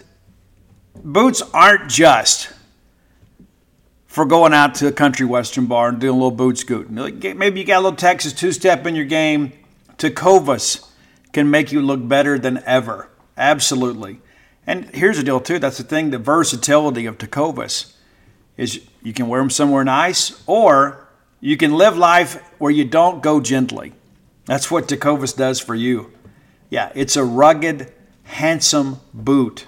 boots aren't just for going out to a country western bar and doing a little boot scooting. Maybe you got a little Texas two step in your game. Tecovas can make you look better than ever. Absolutely. And here's the deal, too. That's the thing the versatility of Tecovas is you can wear them somewhere nice or you can live life where you don't go gently. That's what Tecovas does for you. Yeah, it's a rugged, handsome boot.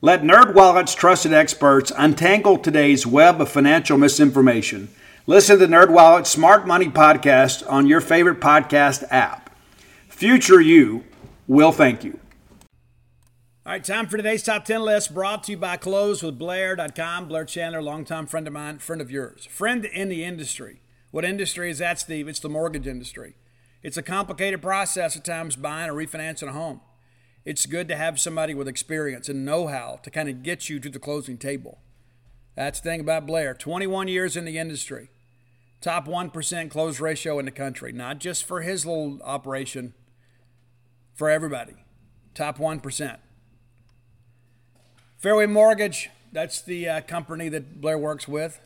Let NerdWallet's trusted experts untangle today's web of financial misinformation. Listen to NerdWallet's Smart Money podcast on your favorite podcast app. Future you will thank you. All right, time for today's top 10 list brought to you by Close with Blair.com. Blair Chandler, longtime friend of mine, friend of yours, friend in the industry. What industry is that, Steve? It's the mortgage industry. It's a complicated process at times buying or refinancing a home it's good to have somebody with experience and know how to kind of get you to the closing table. That's the thing about Blair 21 years in the industry, top 1% close ratio in the country, not just for his little operation, for everybody. Top 1%. Fairway Mortgage, that's the uh, company that Blair works with,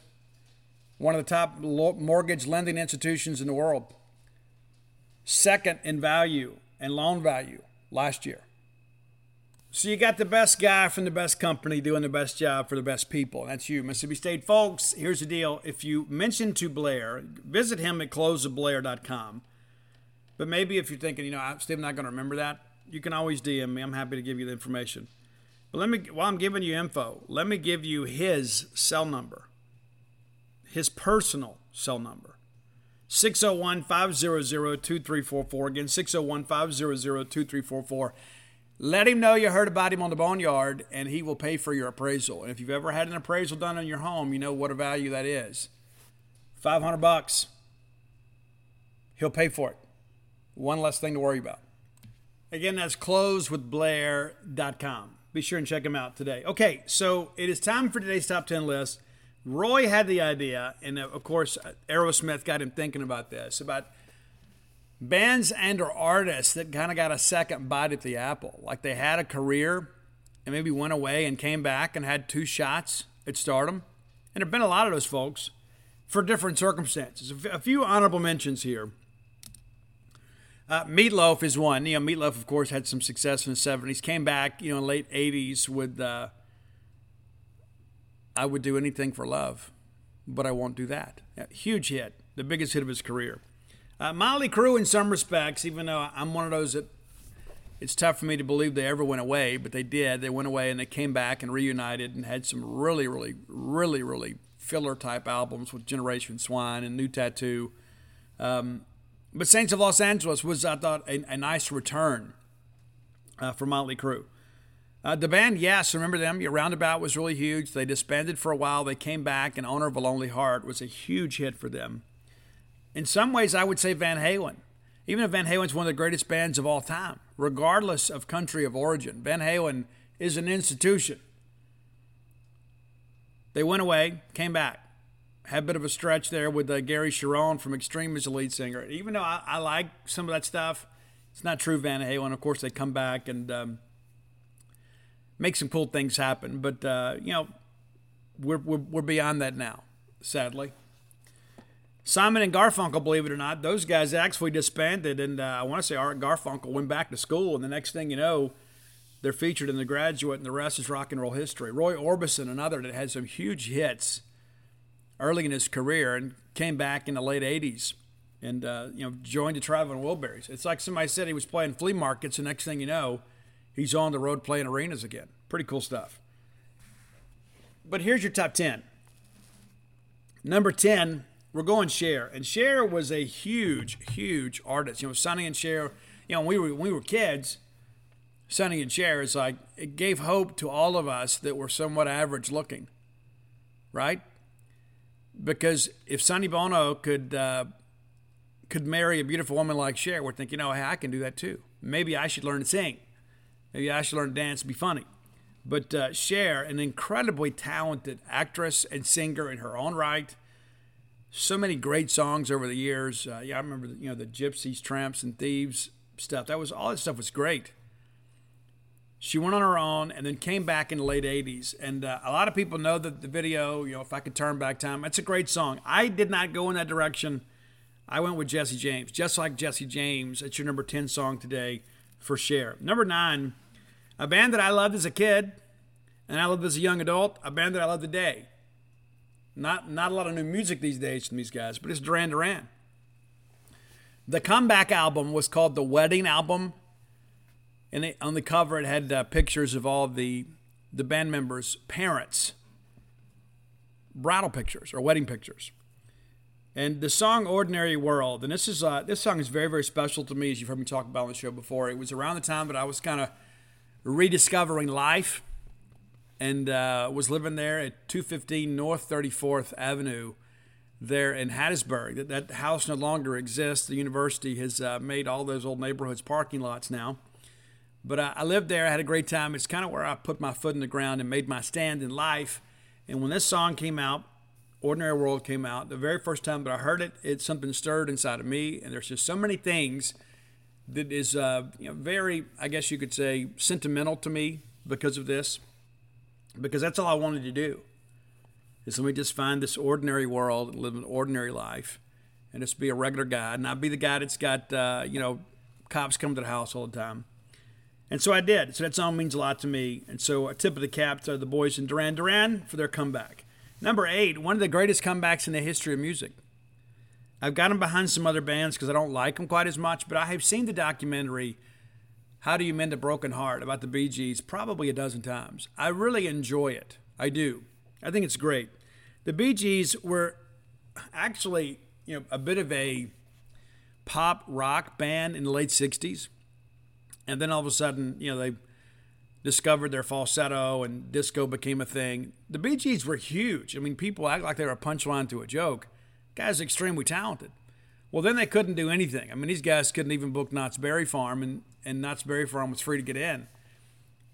one of the top mortgage lending institutions in the world. Second in value and loan value last year. So you got the best guy from the best company doing the best job for the best people. That's you, Mississippi State. Folks, here's the deal. If you mention to Blair, visit him at closeofblair.com. But maybe if you're thinking, you know, I'm still not going to remember that, you can always DM me. I'm happy to give you the information. But let me, while I'm giving you info, let me give you his cell number, his personal cell number. 601 500 2344. Again, 601 500 2344. Let him know you heard about him on the Boneyard, and he will pay for your appraisal. And if you've ever had an appraisal done on your home, you know what a value that is. 500 bucks. He'll pay for it. One less thing to worry about. Again, that's closewithblair.com. Be sure and check him out today. Okay, so it is time for today's top 10 list. Roy had the idea, and of course, Aerosmith got him thinking about this about – bands and or artists that kind of got a second bite at the apple like they had a career and maybe went away and came back and had two shots at stardom and there have been a lot of those folks for different circumstances a few honorable mentions here uh, Meatloaf is one. You know, Meatloaf, of course, had some success in the 70s. Came back, you know, in late 80s with uh, I Would Do Anything for Love, but I Won't Do That. Huge hit, the biggest hit of his career. Uh, Crüe, in some respects, even though I'm one of those that it's tough for me to believe they ever went away, but they did. They went away and they came back and reunited and had some really, really, really, really filler type albums with Generation Swine and New Tattoo. Um, but Saints of Los Angeles was, I thought, a, a nice return uh, for Mötley Crüe. Uh, the band, yes, remember them? Your Roundabout was really huge. They disbanded for a while. They came back, and Owner of a Lonely Heart was a huge hit for them. In some ways, I would say Van Halen. Even if Van Halen's one of the greatest bands of all time, regardless of country of origin, Van Halen is an institution. They went away, came back. Had a bit of a stretch there with uh, Gary Cherone from Extreme as the lead singer. Even though I, I, like some of that stuff, it's not true Van Halen. Of course, they come back and um, make some cool things happen. But, uh, you know, we're, we're, we're beyond that now, sadly. Simon and Garfunkel, believe it or not, those guys actually disbanded, and uh, I want to say Art Garfunkel went back to school, and the next thing you know, they're featured in The Graduate, and the rest is rock and roll history. Roy Orbison, another that had some huge hits early in his career, and came back in the late '80s, and uh, you know joined the Traveling Wilburys. It's like somebody said he was playing flea markets, and next thing you know, he's on the road playing arenas again. Pretty cool stuff. But here's your top ten. Number ten we're going Cher, and Cher was a huge, huge artist. You know, Sonny and Cher. You know, when we were when we were kids, Sonny and Cher is like it gave hope to all of us that were somewhat average looking, right? Because if Sonny Bono could uh, could marry a beautiful woman like Cher, we're thinking, oh, hey, I can do that too. Maybe I should learn to sing. Maybe I should learn to dance, be funny. But uh, Cher, an incredibly talented actress and singer in her own right, so many great songs over the years. Uh, yeah, I remember you know the Gypsies, Tramps, and Thieves stuff. That was all that stuff was great. She went on her own and then came back in the late 80s. And uh, a lot of people know that the video, you know, if I could turn back time, it's a great song. I did not go in that direction. I went with Jesse James, just like Jesse James. It's your number 10 song today for Cher. Number nine, a band that I loved as a kid and I loved as a young adult, a band that I love today. Not, not a lot of new music these days from these guys, but it's Duran Duran. The comeback album was called The Wedding Album and it, on the cover it had uh, pictures of all the the band members' parents, bridal pictures or wedding pictures. And the song "Ordinary World," and this is uh, this song is very very special to me, as you've heard me talk about on the show before. It was around the time that I was kind of rediscovering life, and uh, was living there at 215 North 34th Avenue, there in Hattiesburg. That that house no longer exists. The university has uh, made all those old neighborhoods parking lots now. But I, I lived there. I had a great time. It's kind of where I put my foot in the ground and made my stand in life. And when this song came out, Ordinary World came out, the very first time that I heard it, it something stirred inside of me. And there's just so many things that is uh, you know, very, I guess you could say, sentimental to me because of this. Because that's all I wanted to do. Is let me just find this ordinary world and live an ordinary life, and just be a regular guy, and not be the guy that's got uh, you know cops come to the house all the time. And so I did. So that song means a lot to me. And so a tip of the cap to the boys in Duran Duran for their comeback. Number eight, one of the greatest comebacks in the history of music. I've got them behind some other bands because I don't like them quite as much, but I have seen the documentary How Do You Mend a Broken Heart about the Bee Gees probably a dozen times. I really enjoy it. I do. I think it's great. The Bee Gees were actually, you know, a bit of a pop rock band in the late 60s and then all of a sudden, you know, they discovered their falsetto and disco became a thing. The Bee Gees were huge. I mean, people act like they were a punchline to a joke. Guys extremely talented. Well, then they couldn't do anything. I mean, these guys couldn't even book Knott's Berry Farm, and, and Knott's Berry Farm was free to get in.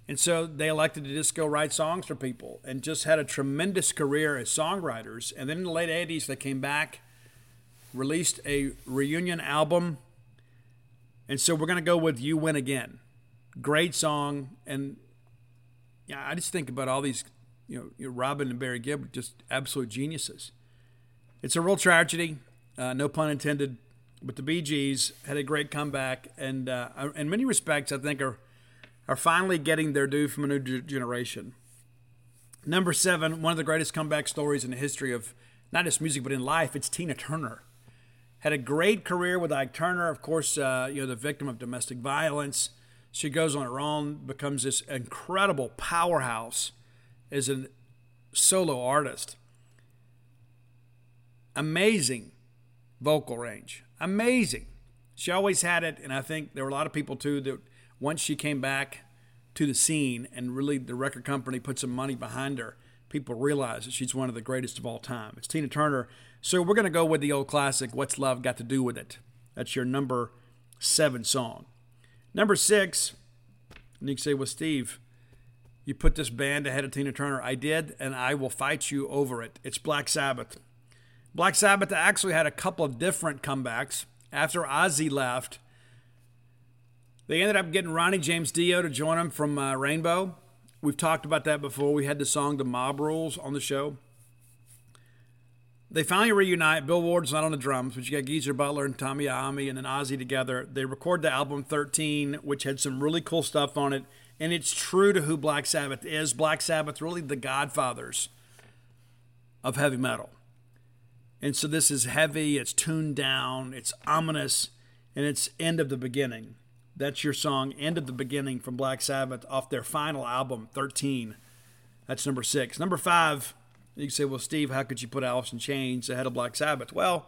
And so they elected to just go write songs for people and just had a tremendous career as songwriters. And then in the late 80s, they came back, released a reunion album and so we're going to go with You Win Again. Great song. And yeah, I just think about all these, you know, Robin and Barry Gibb, just absolute geniuses. It's a real tragedy, uh, no pun intended. But the Gees had a great comeback, and uh, in many respects, I think are are finally getting their due from a new generation. Number seven, one of the greatest comeback stories in the history of not just music but in life. It's Tina Turner had a great career with Ike Turner, of course, uh, you know, the victim of domestic violence. She goes on her own, becomes this incredible powerhouse as a solo artist. Amazing vocal range. Amazing. She always had it, and I think there were a lot of people too that once she came back to the scene and really the record company put some money behind her, people realized that she's one of the greatest of all time. It's Tina Turner so we're going to go with the old classic, What's Love Got to Do with It? That's your number seven song. Number six, and you can say, Well, Steve, you put this band ahead of Tina Turner. I did, and I will fight you over it. It's Black Sabbath. Black Sabbath actually had a couple of different comebacks. After Ozzy left, they ended up getting Ronnie James Dio to join them from uh, Rainbow. We've talked about that before. We had the song The Mob Rules on the show. They finally reunite. Bill Ward's not on the drums, but you got Geezer Butler and Tony Iommi and then Ozzy together. They record the album 13, which had some really cool stuff on it. And it's true to who Black Sabbath is. Black Sabbath, really the godfathers of heavy metal. And so this is heavy, it's tuned down, it's ominous, and it's End of the Beginning. That's your song, End of the Beginning from Black Sabbath off their final album, 13. That's number six. Number five, you say, well, Steve, how could you put Alice in Chains ahead of Black Sabbath? Well,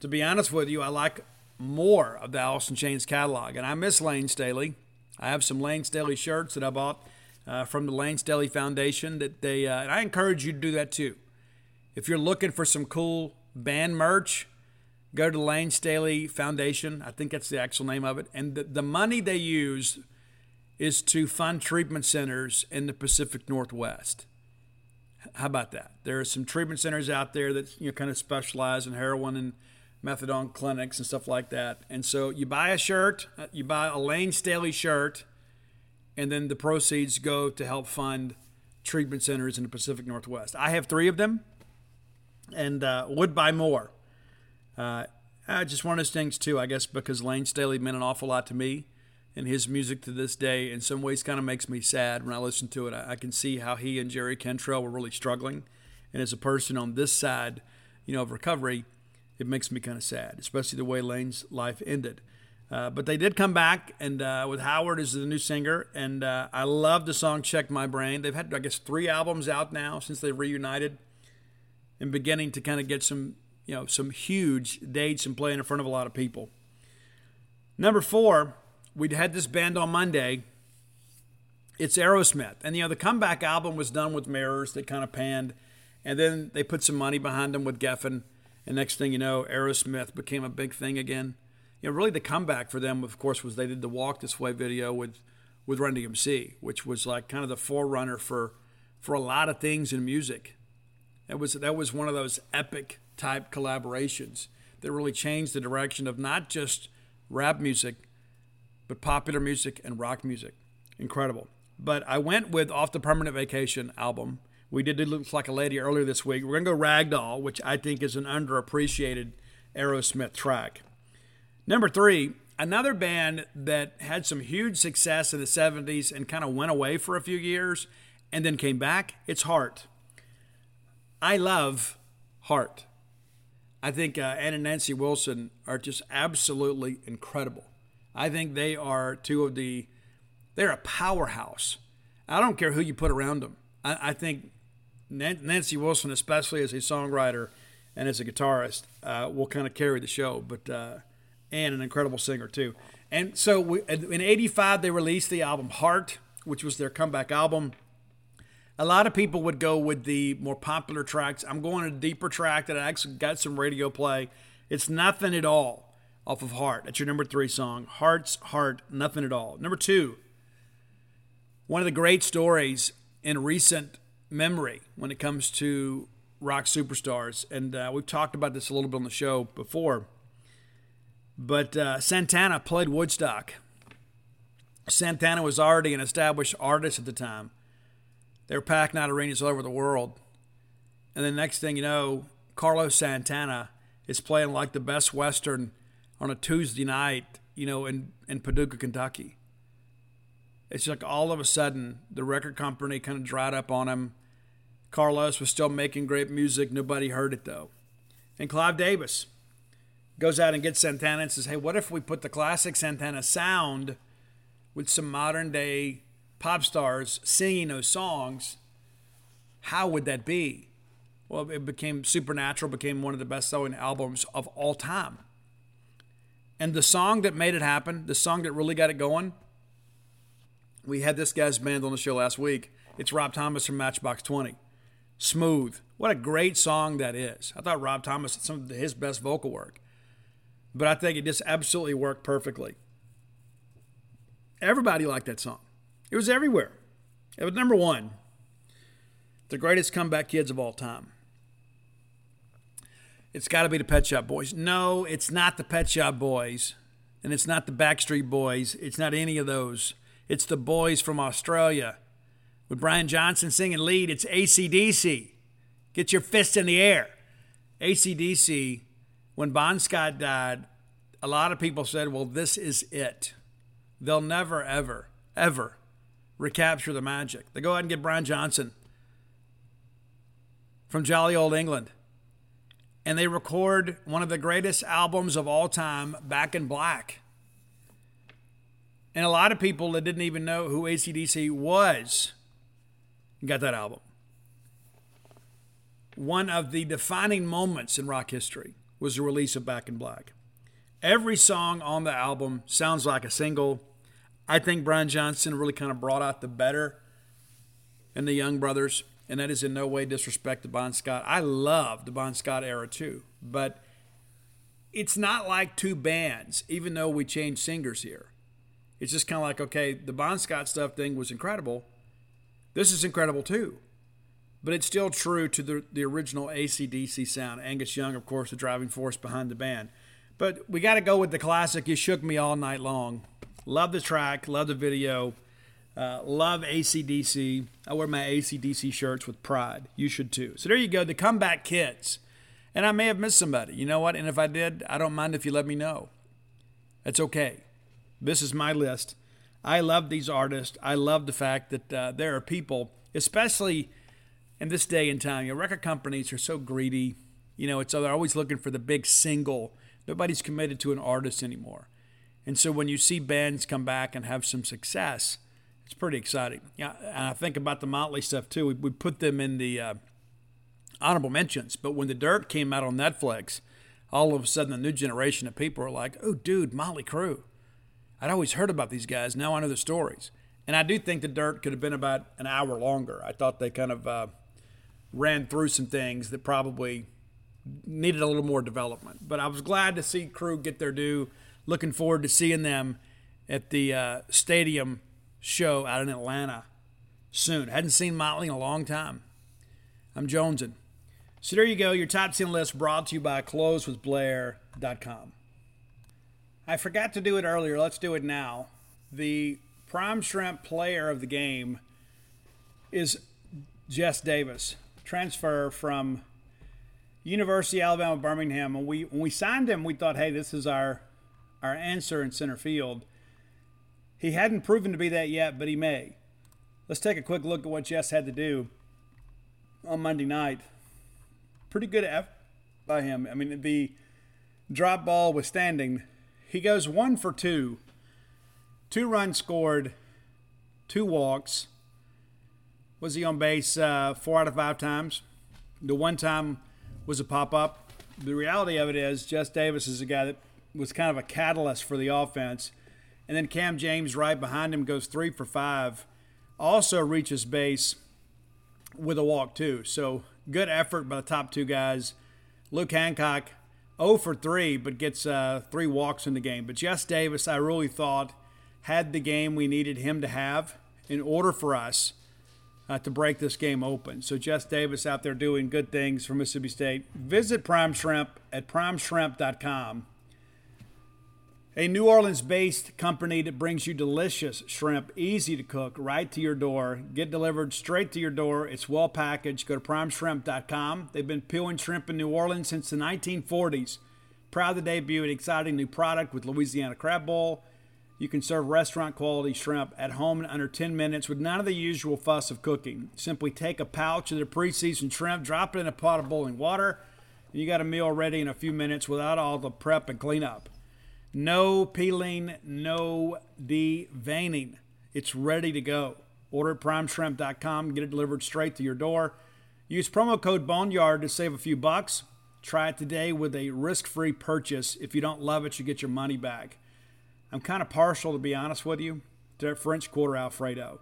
to be honest with you, I like more of the Alice in Chains catalog. And I miss Layne Staley. I have some Layne Staley shirts that I bought uh, from the Layne Staley Foundation. That they uh, and I encourage you to do that too. If you're looking for some cool band merch, go to the Layne Staley Foundation. I think that's the actual name of it. And the, the money they use is to fund treatment centers in the Pacific Northwest. How about that? There are some treatment centers out there that you know kind of specialize in heroin and methadone clinics and stuff like that. And so you buy a shirt, uh, you buy a Layne Staley shirt, and then the proceeds go to help fund treatment centers in the Pacific Northwest. I have three of them, and uh, would buy more. Uh, just one of those things too, I guess, because Layne Staley meant an awful lot to me and his music to this day in some ways kind of makes me sad when I listen to it. I, I, can see how he and Jerry Cantrell were really struggling. And as a person on this side, you know, of recovery, it makes me kind of sad, especially the way Layne's life ended. Uh, but they did come back, and uh, with Howard as the new singer, and uh, I love the song "Check My Brain." They've had, I guess, three albums out now since they reunited, and beginning to kind of get some, you know, some huge dates and playing in front of a lot of people. Number four, we'd had this band on Monday. It's Aerosmith. And, you know, the comeback album was done with Mirrors that kind of panned. And then they put some money behind them with Geffen. And next thing you know, Aerosmith became a big thing again. You know, really the comeback for them, of course, was they did the Walk This Way video with, with Run DMC, which was like kind of the forerunner for, for a lot of things in music. That was, that was one of those epic type collaborations that really changed the direction of not just rap music, but popular music and rock music. Incredible. But I went with Off the Permanent Vacation album. We did do Looks Like a Lady earlier this week. We're going to go Ragdoll, which I think is an underappreciated Aerosmith track. Number three, another band that had some huge success in the 70s and kind of went away for a few years and then came back. It's Heart. I love Heart. I think uh, Ann and Nancy Wilson are just absolutely incredible. I think they are two of the, they're a powerhouse. I don't care who you put around them. I, I think Nancy Wilson, especially as a songwriter and as a guitarist, uh, will kind of carry the show. But uh, an incredible singer too. And so we, in '85 they released the album Heart, which was their comeback album. A lot of people would go with the more popular tracks. I'm going a deeper track that I actually got some radio play. It's nothing at all off of Heart. That's your number three song. Heart's Heart, nothing at all. Number two, one of the great stories in recent memory when it comes to rock superstars. And uh, we've talked about this a little bit on the show before. But uh, Santana played Woodstock. Santana was already an established artist at the time. They were packing out arenas all over the world. And the next thing you know, Carlos Santana is playing like the best Western on a Tuesday night, you know, in, in Paducah, Kentucky. It's like all of a sudden the record company kind of dried up on him. Carlos was still making great music. Nobody heard it though. And Clive Davis goes out and gets Santana and says, Hey, what if we put the classic Santana sound with some modern day pop stars singing those songs? How would that be? Well, it became Supernatural, became one of the best selling albums of all time. And the song that made it happen, the song that really got it going, we had this guy's band on the show last week. It's Rob Thomas from Matchbox 20. Smooth. What a great song that is. I thought Rob Thomas had some of his best vocal work. But I think it just absolutely worked perfectly. Everybody liked that song. It was everywhere. It was number one. The greatest comeback kids of all time. It's got to be the Pet Shop Boys. No, it's not the Pet Shop Boys. And it's not the Backstreet Boys. It's not any of those. It's the boys from Australia. With Brian Johnson singing lead, it's ACDC. Get your fists in the air. ACDC, when Bon Scott died, a lot of people said, well, this is it. They'll never, ever, ever recapture the magic. They go ahead and get Brian Johnson from Jolly Old England and they record one of the greatest albums of all time, Back in Black. And a lot of people that didn't even know who ACDC was got that album. One of the defining moments in rock history was the release of Back in Black. Every song on the album sounds like a single. I think Brian Johnson really kind of brought out the better in the young brothers, and that is in no way disrespect to Bon Scott. I love the Bon Scott era too, but it's not like two bands, even though we changed singers here. It's just kind of like, okay, the Bon Scott stuff thing was incredible. This is incredible too. But it's still true to the, the original ACDC sound. Angus Young, of course, the driving force behind the band. But we got to go with the classic, You Shook Me All Night Long. Love the track, love the video, uh, love ACDC. I wear my ACDC shirts with pride. You should too. So there you go, the comeback kids. And I may have missed somebody. You know what? And if I did, I don't mind if you let me know. That's okay. This is my list. I love these artists. I love the fact that uh, there are people, especially in this day and time, you know, record companies are so greedy. You know, it's they're always looking for the big single. Nobody's committed to an artist anymore. And so when you see bands come back and have some success, it's pretty exciting. Yeah, and I think about the Motley stuff too. We, we put them in the uh, honorable mentions, but when the Dirt came out on Netflix, all of a sudden the new generation of people are like, "Oh, dude, Motley Crue." I'd always heard about these guys. Now I know the stories. And I do think the dirt could have been about an hour longer. I thought they kind of uh, ran through some things that probably needed a little more development. But I was glad to see Crue get their due. Looking forward to seeing them at the uh, stadium show out in Atlanta soon. Hadn't seen Motley in a long time. I'm jonesing. So there you go, your top 10 list brought to you by closewithblair.com. I forgot to do it earlier. Let's do it now. The prime shrimp player of the game is Jess Davis, transfer from University of Alabama Birmingham. And we when we signed him, we thought, hey, this is our our answer in center field. He hadn't proven to be that yet, but he may. Let's take a quick look at what Jess had to do on Monday night. Pretty good effort by him. I mean, the drop ball withstanding he goes one for two. Two runs scored, two walks. Was he on base uh, four out of five times? The one time was a pop up. The reality of it is, Jess Davis is a guy that was kind of a catalyst for the offense. And then Cam James, right behind him, goes three for five. Also reaches base with a walk, too. So good effort by the top two guys. Luke Hancock 0 for 3, but gets uh, three walks in the game. But Jess Davis, I really thought, had the game we needed him to have in order for us uh, to break this game open. So Jess Davis out there doing good things for Mississippi State. Visit Prime Shrimp at primeshrimp.com a New Orleans based company that brings you delicious shrimp, easy to cook, right to your door. Get delivered straight to your door. It's well packaged. Go to primeshrimp.com. They've been peeling shrimp in New Orleans since the 1940s. Proud to debut an exciting new product with Louisiana Crab Boil. You can serve restaurant quality shrimp at home in under 10 minutes with none of the usual fuss of cooking. Simply take a pouch of the pre seasoned shrimp, drop it in a pot of boiling water, and you got a meal ready in a few minutes without all the prep and cleanup. No peeling, no deveining. It's ready to go. Order at primeshrimp.com, get it delivered straight to your door. Use promo code Boneyard to save a few bucks. Try it today with a risk free purchase. If you don't love it, you get your money back. I'm kind of partial, to be honest with you, to French Quarter Alfredo.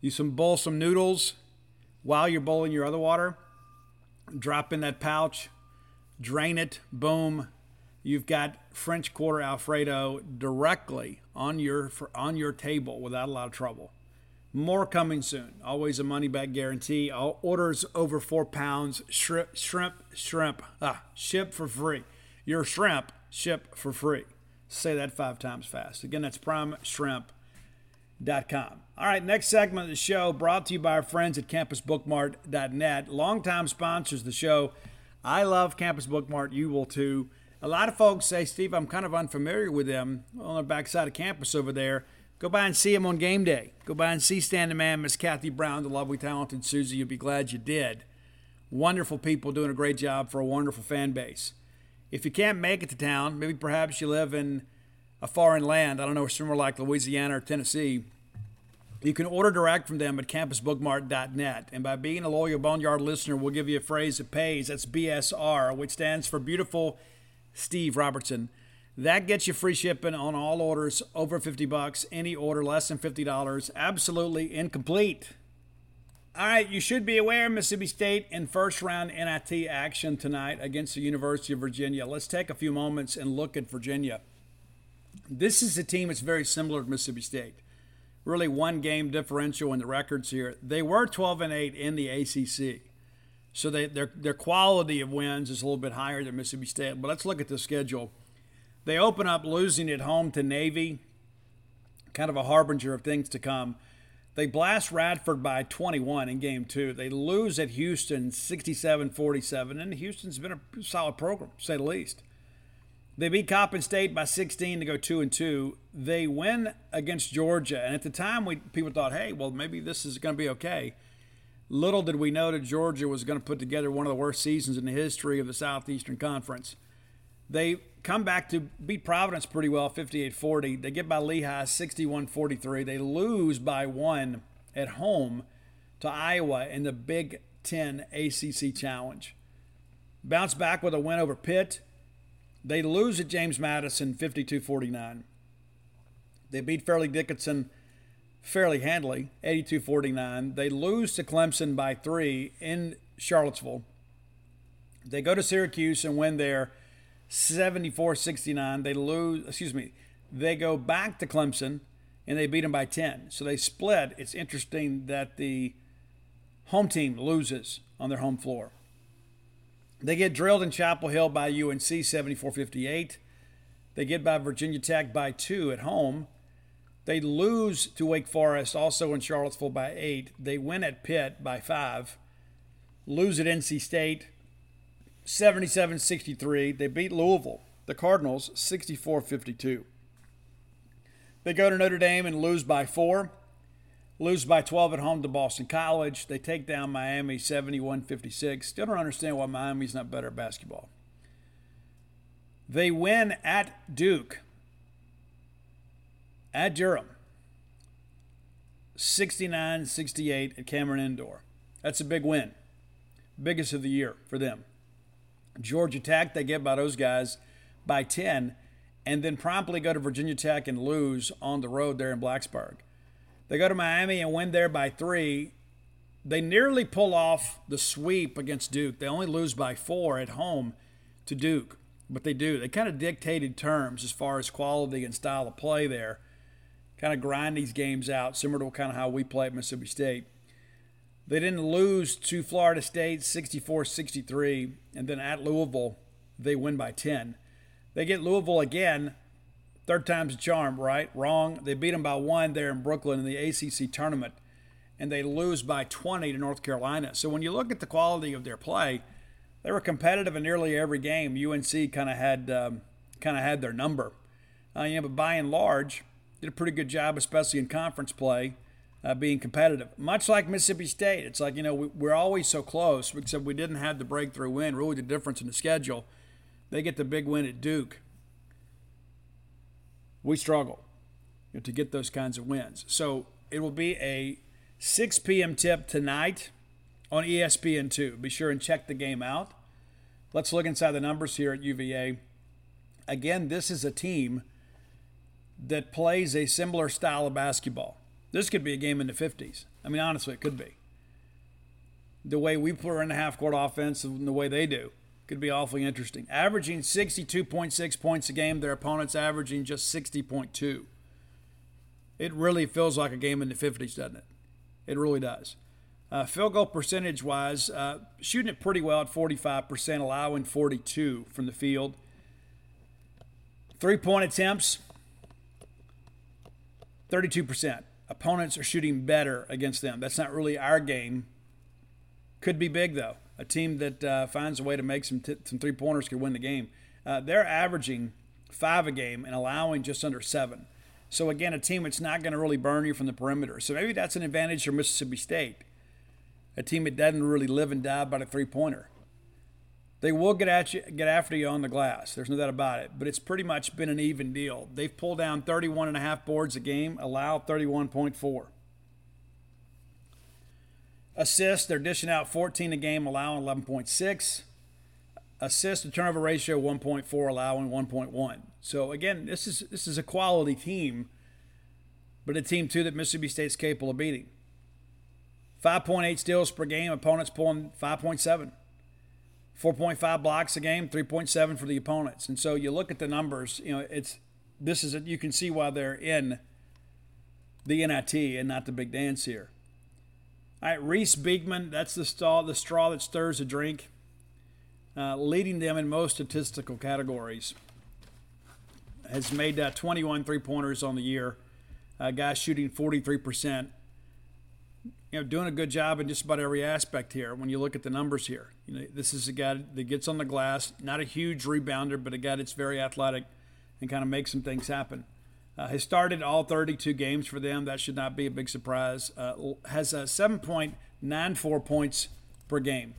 Use some bowl some noodles while you're boiling your other water. Drop in that pouch, drain it, boom, you've got French Quarter Alfredo directly on your on your table without a lot of trouble. More coming soon. Always a money back guarantee. All orders over four pounds. Shrimp, shrimp, shrimp. Ah, ship for free. Your shrimp ship for free. Say that five times fast. Again, that's primeshrimp.com. All right, next segment of the show brought to you by our friends at campusbookmart.net. Longtime sponsors of the show. I love Campus Bookmart. You will too. A lot of folks say, Steve, I'm kind of unfamiliar with them on the backside of campus over there. Go by and see them on game day. Go by and see standing man, Miss Kathy Brown, the lovely, talented Susie. You'll be glad you did. Wonderful people doing a great job for a wonderful fan base. If you can't make it to town, maybe perhaps you live in a foreign land, I don't know, somewhere like Louisiana or Tennessee, you can order direct from them at campusbookmart.net. And by being a loyal Boneyard listener, we'll give you a phrase that pays. That's BSR, which stands for Beautiful Steve Robertson. That gets you free shipping on all orders over 50 bucks. Any order less than $50, absolutely incomplete. All right, you should be aware Mississippi State in first round NIT action tonight against the University of Virginia. Let's take a few moments and look at Virginia. This is a team that's very similar to Mississippi State. Really, one game differential in the records here. They were 12 and 8 in the ACC. So they, their, their quality of wins is a little bit higher than Mississippi State. But let's look at the schedule. They open up losing at home to Navy, kind of a harbinger of things to come. They blast Radford by 21 in game two. They lose at Houston 67 47, and Houston's been a solid program, say the least. They beat Coppin State by 16 to go 2 and 2. They win against Georgia, and at the time, we people thought, hey, well, maybe this is going to be okay. Little did we know that Georgia was going to put together one of the worst seasons in the history of the Southeastern Conference. They come back to beat Providence pretty well, 58 40. They get by Lehigh 61 43. They lose by one at home to Iowa in the Big Ten ACC Challenge. Bounce back with a win over Pitt. They lose at James Madison 52 49. They beat Fairleigh Dickinson fairly handily 82 49. They lose to Clemson by three in Charlottesville. They go to Syracuse and win there 74 69. They lose, excuse me, they go back to Clemson and they beat them by 10. So they split. It's interesting that the home team loses on their home floor. They get drilled in Chapel Hill by UNC 74 58. They get by Virginia Tech by two at home. They lose to Wake Forest, also in Charlottesville, by eight. They win at Pitt by five. Lose at NC State 77 63. They beat Louisville, the Cardinals, 64 52. They go to Notre Dame and lose by four. Lose by 12 at home to Boston College. They take down Miami 71 56. Still don't understand why Miami's not better at basketball. They win at Duke, at Durham, 69 68 at Cameron Indoor. That's a big win. Biggest of the year for them. Georgia Tech, they get by those guys by 10, and then promptly go to Virginia Tech and lose on the road there in Blacksburg. They go to Miami and win there by three. They nearly pull off the sweep against Duke. They only lose by four at home to Duke, but they do. They kind of dictated terms as far as quality and style of play there. Kind of grind these games out, similar to kind of how we play at Mississippi State. They didn't lose to Florida State 64 63, and then at Louisville, they win by 10. They get Louisville again, third time's a charm, right? Wrong. They beat them by one there in Brooklyn in the ACC tournament, and they lose by 20 to North Carolina. So when you look at the quality of their play, they were competitive in nearly every game. UNC kind of had um, kind of had their number, uh, yeah, but by and large, did a pretty good job, especially in conference play uh, being competitive. Much like Mississippi State, it's like, you know, we, are always so close, except we didn't have the breakthrough win. Really, the difference in the schedule. They get the big win at Duke. We struggle you know, to get those kinds of wins. So it will be a 6 p.m. tip tonight on ESPN2. Be sure and check the game out. Let's look inside the numbers here at UVA. Again, this is a team that plays a similar style of basketball. This could be a game in the 50s. I mean, honestly, it could be. The way we run the half court offense and the way they do could be awfully interesting. Averaging 62.6 points a game, their opponents averaging just 60.2. It really feels like a game in the 50s, doesn't it? It really does. Uh, field goal percentage wise, uh, shooting it pretty well at 45%, allowing 42 from the field. Three point attempts, 32% opponents are shooting better against them. That's not really our game. Could be big though. A team that uh, finds a way to make some t- some three pointers could win the game. Uh, they're averaging five a game and allowing just under seven. So again, a team that's not going to really burn you from the perimeter. So maybe that's an advantage for Mississippi State. A team that doesn't really live and die by the three pointer. They will get at you, get after you on the glass. There's no doubt about it. But it's pretty much been an even deal. They've pulled down 31 and a half boards a game, allowed 31.4. Assists, they're dishing out 14 a game, allowing 11.6. Assist to turnover ratio 1.4, allowing 1.1. So again, this is this is a quality team, but a team too that Mississippi State's capable of beating. 5.8 steals per game, opponents pulling 5.7. 4.5 blocks a game, 3.7 for the opponents. And so you look at the numbers, you know, it's this is a, you can see why they're in the NIT and not the big dance here. All right, Reece Beekman, that's the straw, the straw that stirs the drink, uh, leading them in most statistical categories. Has made uh, 21 three pointers on the year. Uh, guys shooting 43%. You know, doing a good job in just about every aspect here. When you look at the numbers here, you know, this is a guy that gets on the glass, not a huge rebounder, but a guy that's very athletic and kind of makes some things happen. Uh, has started all 32 games for them. That should not be a big surprise. Uh, has a 7.94 points per game.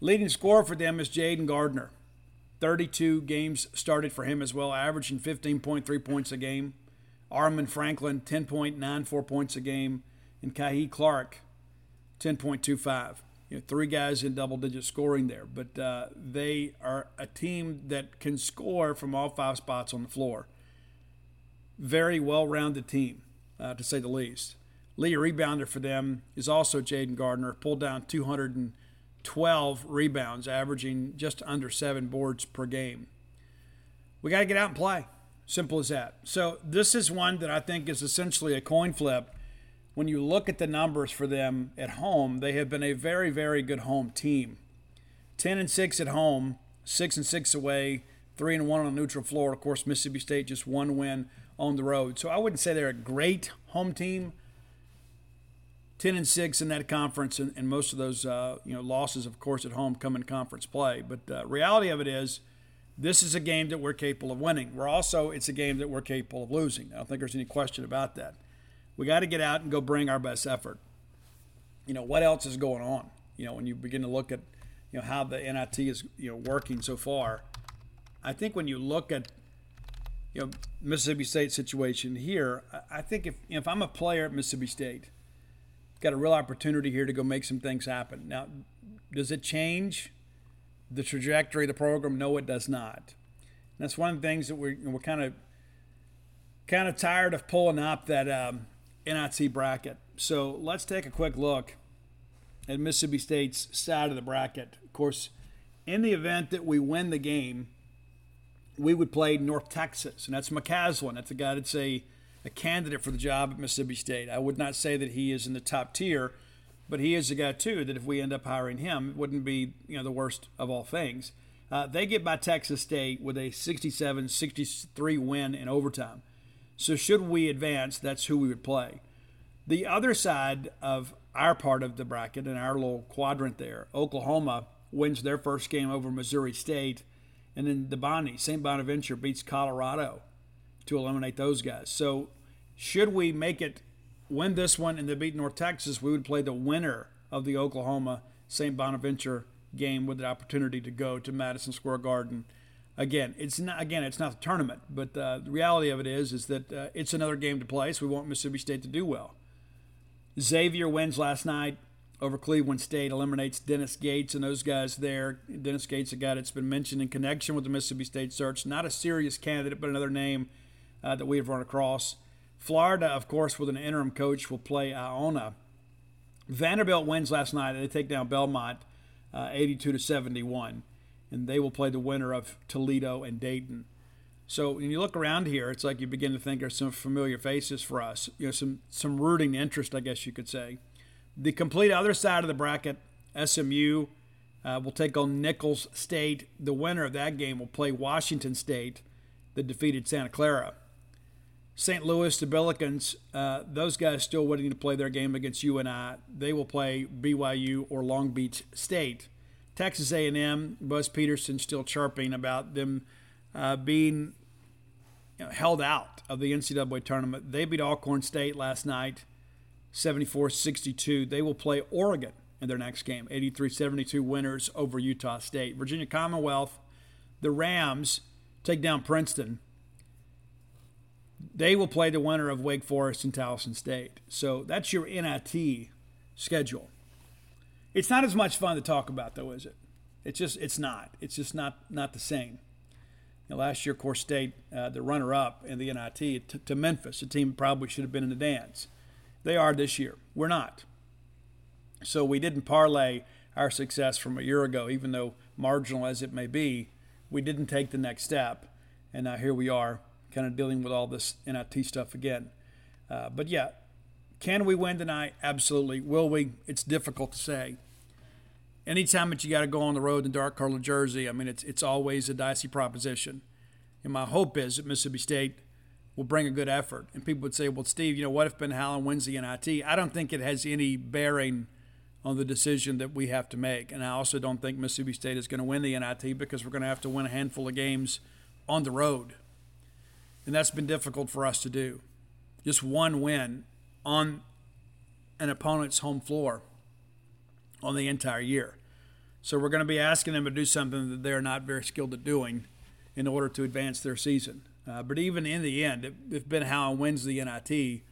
Leading scorer for them is Jayden Gardner. 32 games started for him as well, averaging 15.3 points a game. Armaan Franklin, 10.94 points a game. And Kihei Clark, 10.25. You know, three guys in double digit scoring there, but uh, they are a team that can score from all five spots on the floor very well rounded team, uh, to say the least. Lead rebounder for them is also Jayden Gardner, pulled down 212 rebounds, averaging just under seven boards per game. We got to get out and play. Simple as that. So, this is one that I think is essentially a coin flip. When you look at the numbers for them at home, they have been a very, very good home team. 10 and 6 at home, 6 and 6 away, 3 and 1 on neutral floor. Of course, Mississippi State just one win on the road. So I wouldn't say they're a great home team. 10 and 6 in that conference, and, and most of those uh, you know losses, of course, at home come in conference play. But the uh, reality of it is, this is a game that we're capable of winning. We're also it's a game that we're capable of losing. I don't think there's any question about that. We got to get out and go bring our best effort. You know what else is going on? You know when you begin to look at you know how the NIT is you know working so far. I think when you look at you know Mississippi State situation here, I think if if I'm a player at Mississippi State, got a real opportunity here to go make some things happen. Now, does it change the trajectory of the program? No, it does not. And that's one of the things that we're we're kind of kind of tired of pulling up that um, NIT bracket. So let's take a quick look at Mississippi State's side of the bracket. Of course, in the event that we win the game we would play North Texas, and that's McCasland. That's a guy that's a, a candidate for the job at Mississippi State. I would not say that he is in the top tier, but he is a guy too that if we end up hiring him, it wouldn't be you know the worst of all things. Uh, they get by Texas State with a 67-63 win in overtime. So should we advance, that's who we would play. The other side of our part of the bracket and our little quadrant there, Oklahoma wins their first game over Missouri State and then the Bonnie, St. Bonaventure beats Colorado to eliminate those guys. So, should we make it win this one and then beat North Texas, we would play the winner of the Oklahoma St. Bonaventure game with the opportunity to go to Madison Square Garden. Again, it's not again it's not the tournament, but uh, the reality of it is is that uh, it's another game to play. So we want Mississippi State to do well. Xavier wins last night over Cleveland State, eliminates Dennis Gates and those guys there. Dennis Gates, a guy that's been mentioned in connection with the Mississippi State search, not a serious candidate, but another name uh, that we have run across. Florida, of course, with an interim coach, will play Iona. Vanderbilt wins last night. They take down Belmont, uh, 82 to 71, and they will play the winner of Toledo and Dayton. So when you look around here, it's like you begin to think there's some familiar faces for us. You know, some some rooting interest, I guess you could say. The complete other side of the bracket, SMU uh, will take on Nicholls State. The winner of that game will play Washington State, that defeated Santa Clara. St. Louis, the Billikens, uh, those guys still waiting to play their game against UNI. They will play BYU or Long Beach State. Texas A&M, Buzz Peterson still chirping about them uh, being you know, held out of the NCAA tournament. They beat Alcorn State last night. 74 62. They will play Oregon in their next game, 83 72 winners over Utah State. Virginia Commonwealth, the Rams take down Princeton. They will play the winner of Wake Forest and Towson State. So that's your NIT schedule. It's not as much fun to talk about, though, is it? It's just it's not. It's just not not the same. You know, last year, of course, State, uh, the runner-up in the NIT to, to Memphis, a team probably should have been in the dance. They are this year. We're not. So we didn't parlay our success from a year ago, even though marginal as it may be. We didn't take the next step, and now here we are, kind of dealing with all this NIT stuff again. Uh, but yeah, can we win tonight? Absolutely. Will we? It's difficult to say. Anytime that you got to go on the road in dark color jersey, I mean, it's it's always a dicey proposition. And my hope is that Mississippi State will bring a good effort. And people would say, well, Steve, you know, what if Ben Howland wins the NIT? I don't think it has any bearing on the decision that we have to make. And I also don't think Mississippi State is going to win the NIT because we're going to have to win a handful of games on the road. And that's been difficult for us to do. Just one win on an opponent's home floor on the entire year. So we're going to be asking them to do something that they're not very skilled at doing in order to advance their season. Uh, but even in the end, if, if Ben Howland wins the NIT,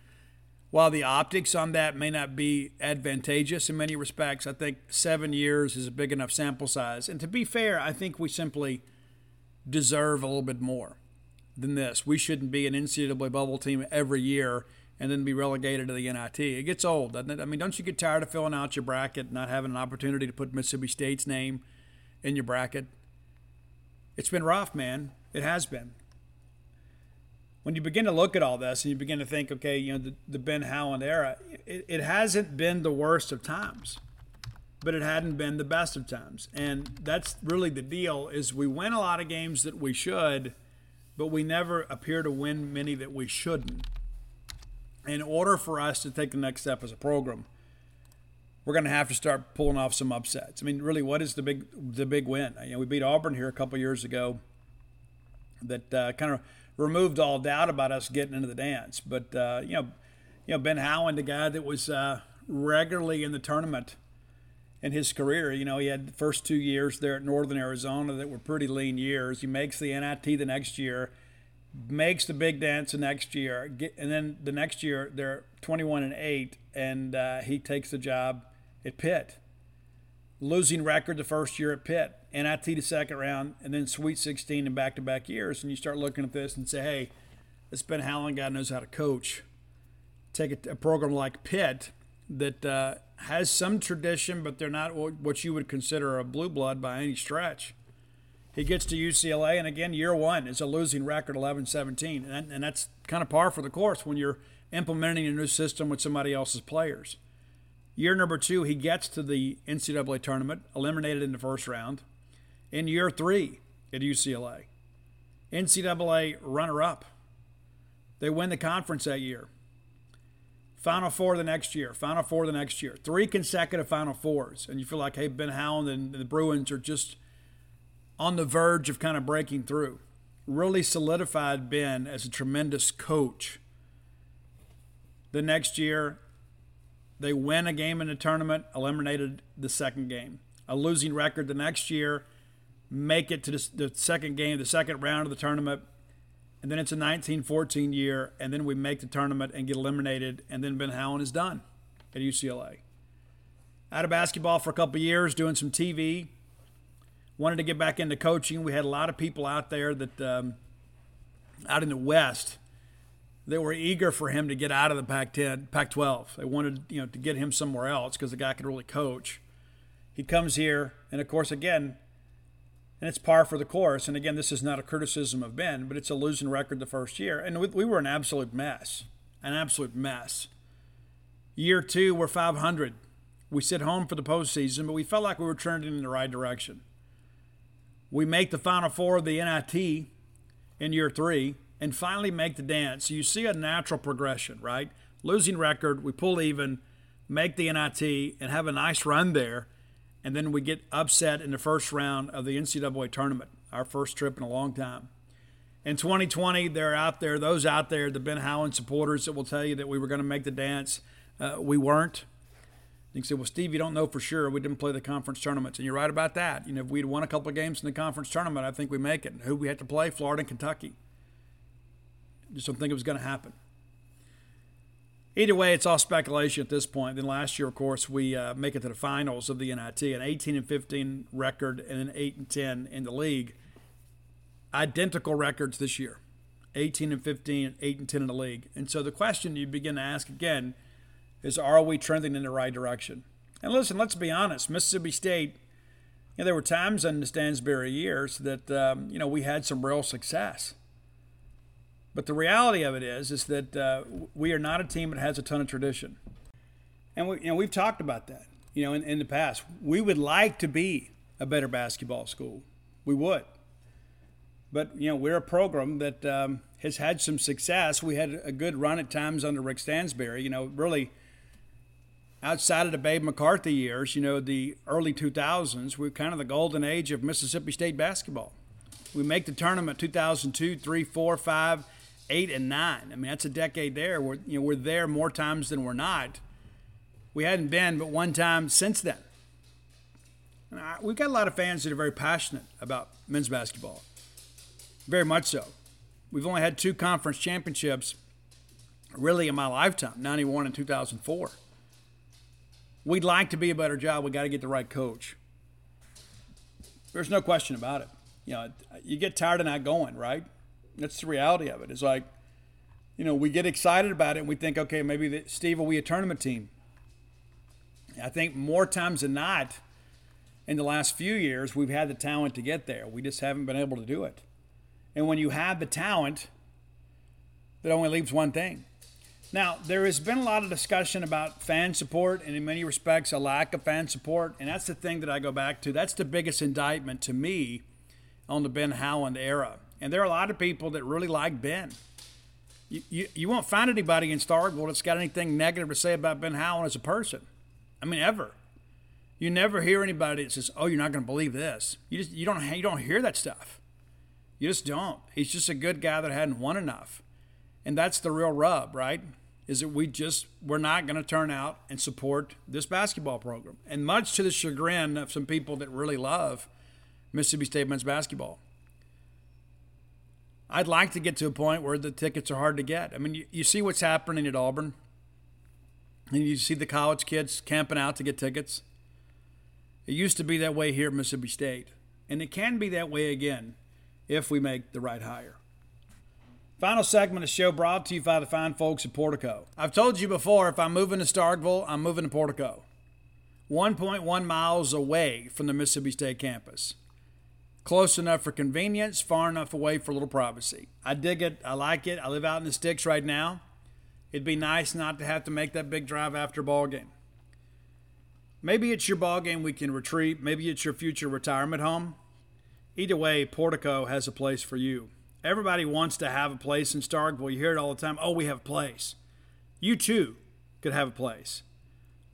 while the optics on that may not be advantageous in many respects, I think seven years is a big enough sample size. And to be fair, I think we simply deserve a little bit more than this. We shouldn't be an NCAA bubble team every year and then be relegated to the NIT. It gets old, doesn't it? I mean, don't you get tired of filling out your bracket, not having an opportunity to put Mississippi State's name in your bracket? It's been rough, man. It has been when you begin to look at all this and you begin to think, okay, you know, the, the Ben Howland era, it, it hasn't been the worst of times, but it hadn't been the best of times. And that's really the deal is we win a lot of games that we should, but we never appear to win many that we shouldn't. In order for us to take the next step as a program, we're going to have to start pulling off some upsets. I mean, really, what is the big the big win? You know, we beat Auburn here a couple years ago. That uh, kind of removed all doubt about us getting into the dance. But uh, you know, you know Ben Howland, the guy that was uh, regularly in the tournament in his career. You know, he had the first two years there at Northern Arizona that were pretty lean years. He makes the NIT the next year, makes the big dance the next year, get, and then the next year they're 21 and eight, and uh, he takes the job at Pitt. Losing record the first year at Pitt NIT the second round, and then Sweet 16 in back to back years. And you start looking at this and say, hey, this Ben Howland guy knows how to coach. Take a, a program like Pitt that uh, has some tradition, but they're not what you would consider a blue blood by any stretch. He gets to UCLA, and again, year one is a losing record, 11 17. And, and that's kind of par for the course when you're implementing a new system with somebody else's players. Year number two, he gets to the NCAA tournament, eliminated in the first round in year three at UCLA. NCAA runner up. They win the conference that year. Final four the next year. Final four the next year. Three consecutive Final Fours. And you feel like, hey, Ben Howland and the Bruins are just on the verge of kind of breaking through. Really solidified Ben as a tremendous coach. The next year, they win a game in the tournament, eliminated the second game. A losing record the next year, make it to the, second game, the second round of the tournament, and then it's a 1914 year, and then we make the tournament and get eliminated, and then Ben Howland is done at UCLA. Out of basketball for a couple years, doing some TV. Wanted to get back into coaching. We had a lot of people out there that, um, out in the West, they were eager for him to get out of the Pac-10, Pac-12. They wanted, you know, to get him somewhere else because the guy could really coach. He comes here, and of course, again, and it's par for the course. And again, this is not a criticism of Ben, but it's a losing record the first year. And we, we were an absolute mess, an absolute mess. Year two, we're 500. We sit home for the postseason, but we felt like we were trending in the right direction. We make the Final Four of the NIT in year three and finally make the dance. You see a natural progression, right? Losing record, we pull even, make the NIT, and have a nice run there and then we get upset in the first round of the NCAA tournament, our first trip in a long time. In 2020, they're out there, those out there, the Ben Howland supporters that will tell you that we were going to make the dance. Uh, we weren't. You can say, well, Steve, you don't know for sure. We didn't play the conference tournaments. And you're right about that. You know, if we'd won a couple of games in the conference tournament, I think we make it. And Who we had to play? Florida and Kentucky. Just don't think it was going to happen. Either way, it's all speculation at this point. Then last year, of course, we uh, make it to the finals of the NIT, an 18 and 15 record, and an 8 and 10 in the league. identical records this year 18 and 15, 8 and 10 in the league. And so the question you begin to ask again is are we trending in the right direction? And listen, let's be honest Mississippi State, you know, there were times in the Stansbury years that, um, you know, we had some real success. But the reality of it is, is that uh, we are not a team that has a ton of tradition. And we, you know, we've talked about that, you know, in, in the past. We would like to be a better basketball school. We would. But, you know, we're a program that um, has had some success. We had a good run at times under Rick Stansbury. You know, really outside of the Babe McCarthy years, you know, the early 2000s, we're kind of the golden age of Mississippi State basketball. We make the tournament 2002, 3, 4, 5, 8, and 9. I mean, that's a decade there. We're, you know, we're there more times than we're not. We hadn't been but one time since then. We've got a lot of fans that are very passionate about men's basketball. Very much so. We've only had two conference championships really in my lifetime 91 and 2004. We'd like to be a better job. We got to get the right coach. There's no question about it. You know, you get tired of not going, right? That's the reality of it. It's like, you know, we get excited about it and we think, okay, maybe the, Steve will be a tournament team. I think more times than not, in the last few years, we've had the talent to get there. We just haven't been able to do it. And when you have the talent, that only leaves one thing. Now, there has been a lot of discussion about fan support, and in many respects, a lack of fan support. And that's the thing that I go back to. That's the biggest indictment to me on the Ben Howland era. And there are a lot of people that really like Ben. You, you, you won't find anybody in Starkville that's got anything negative to say about Ben Howland as a person. I mean, ever. You never hear anybody that says, "Oh, you're not going to believe this." You just you don't you don't hear that stuff. You just don't. He's just a good guy that hadn't won enough, and that's the real rub, right? Is that we just we're not going to turn out and support this basketball program, and much to the chagrin of some people that really love Mississippi State men's basketball. I'd like to get to a point where the tickets are hard to get. I mean, you, you see what's happening at Auburn, and you see the college kids camping out to get tickets. It used to be that way here at Mississippi State, and it can be that way again if we make the right hire. Final segment of the show brought to you by the fine folks at Portico. I've told you before, if I'm moving to Starkville, I'm moving to Portico. 1.1 miles away from the Mississippi State campus. Close enough for convenience, far enough away for a little privacy. I dig it. I like it. I live out in the sticks right now. It'd be nice not to have to make that big drive after a ball game. Maybe it's your ball game we can retreat. Maybe it's your future retirement home. Either way, Portico has a place for you. Everybody wants to have a place in Starkville. You hear it all the time. Oh, we have a place. You too could have a place.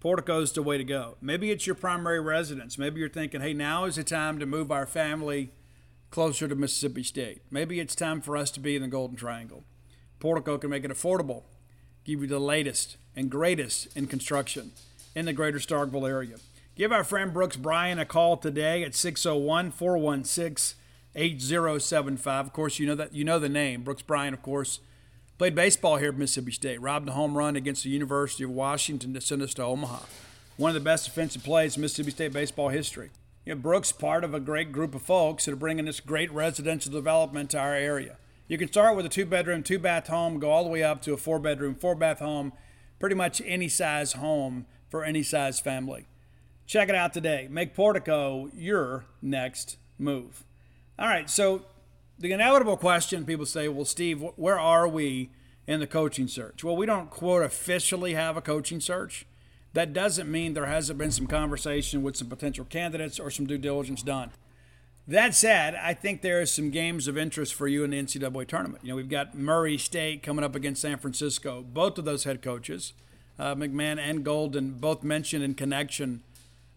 Portico's the way to go. Maybe it's your primary residence. Maybe you're thinking, hey, now is the time to move our family closer to Mississippi State. Maybe it's time for us to be in the Golden Triangle. Portico can make it affordable, give you the latest and greatest in construction in the greater Starkville area. Give our friend Brooks Bryan a call today at 601 416 8075. Of course, you know that you know the name. Brooks Bryan, of course, played baseball here at Mississippi State, robbed a home run against the University of Washington to send us to Omaha. One of the best defensive plays in Mississippi State baseball history. You know, Brooks part of a great group of folks that are bringing this great residential development to our area. You can start with a two bedroom, two bath home, go all the way up to a four bedroom, four bath home, pretty much any size home for any size family. Check it out today. Make Portico your next move. All right, so the inevitable question people say, well, Steve, where are we in the coaching search? Well, we don't, quote, officially have a coaching search. That doesn't mean there hasn't been some conversation with some potential candidates or some due diligence done. That said, I think there is some games of interest for you in the NCAA tournament. You know, we've got Murray State coming up against San Francisco. Both of those head coaches uh, McMahon and Golden both mentioned in connection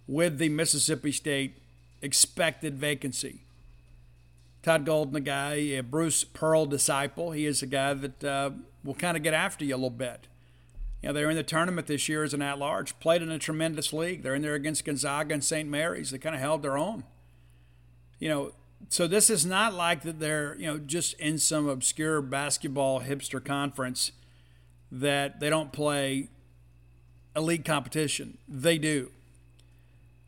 with the Mississippi State expected vacancy. Todd Golden, the guy, a Bruce Pearl disciple, he is a guy that uh, will kind of get after you a little bit. You know, they're in the tournament this year as an at-large, played in a tremendous league. They're in there against Gonzaga and St. Mary's. They kind of held their own. You know, so this is not like that they're, you know, just in some obscure basketball hipster conference that they don't play a league competition. They do.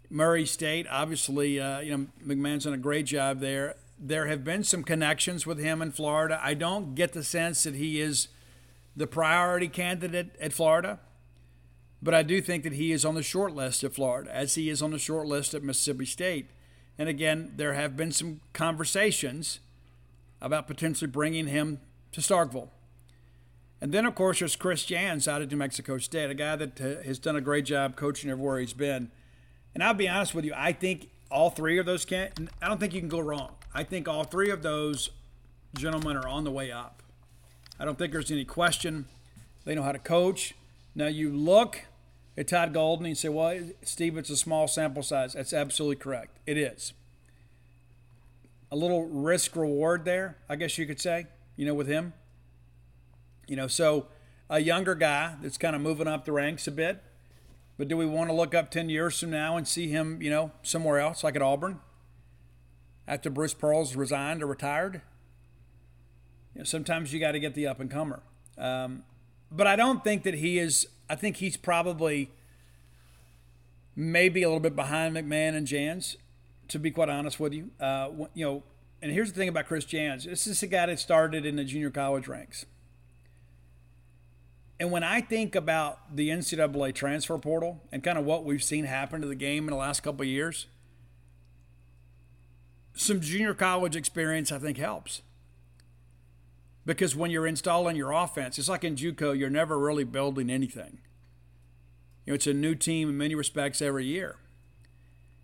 Murray State, obviously, uh, you know, McMahon's done a great job there. There have been some connections with him in Florida. I don't get the sense that he is the priority candidate at Florida, but I do think that he is on the short list at Florida, as he is on the short list at Mississippi State. And again, there have been some conversations about potentially bringing him to Starkville. And then, of course, there's Chris Jans out of New Mexico State, a guy that uh, has done a great job coaching everywhere he's been. And I'll be honest with you, I think all three of those can. And I don't think you can go wrong. I think all three of those gentlemen are on the way up. I don't think there's any question. They know how to coach. Now you look at Todd Golden and you say, "Well, Steve, it's a small sample size." That's absolutely correct. It is. A little risk reward there, I guess you could say. You know, with him. You know, so a younger guy that's kind of moving up the ranks a bit. But do we want to look up 10 years from now and see him, you know, somewhere else, like at Auburn, after Bruce Pearl's resigned or retired? You know, sometimes you got to get the up and comer. Um, but I don't think that he is, I think he's probably maybe a little bit behind McMahon and Jans, to be quite honest with you. Uh, you know, and here's the thing about Chris Jans this is a guy that started in the junior college ranks. And when I think about the NCAA transfer portal and kind of what we've seen happen to the game in the last couple of years, some junior college experience I think helps. Because when you're installing your offense, it's like in JUCO, you're never really building anything. You know, it's a new team in many respects every year.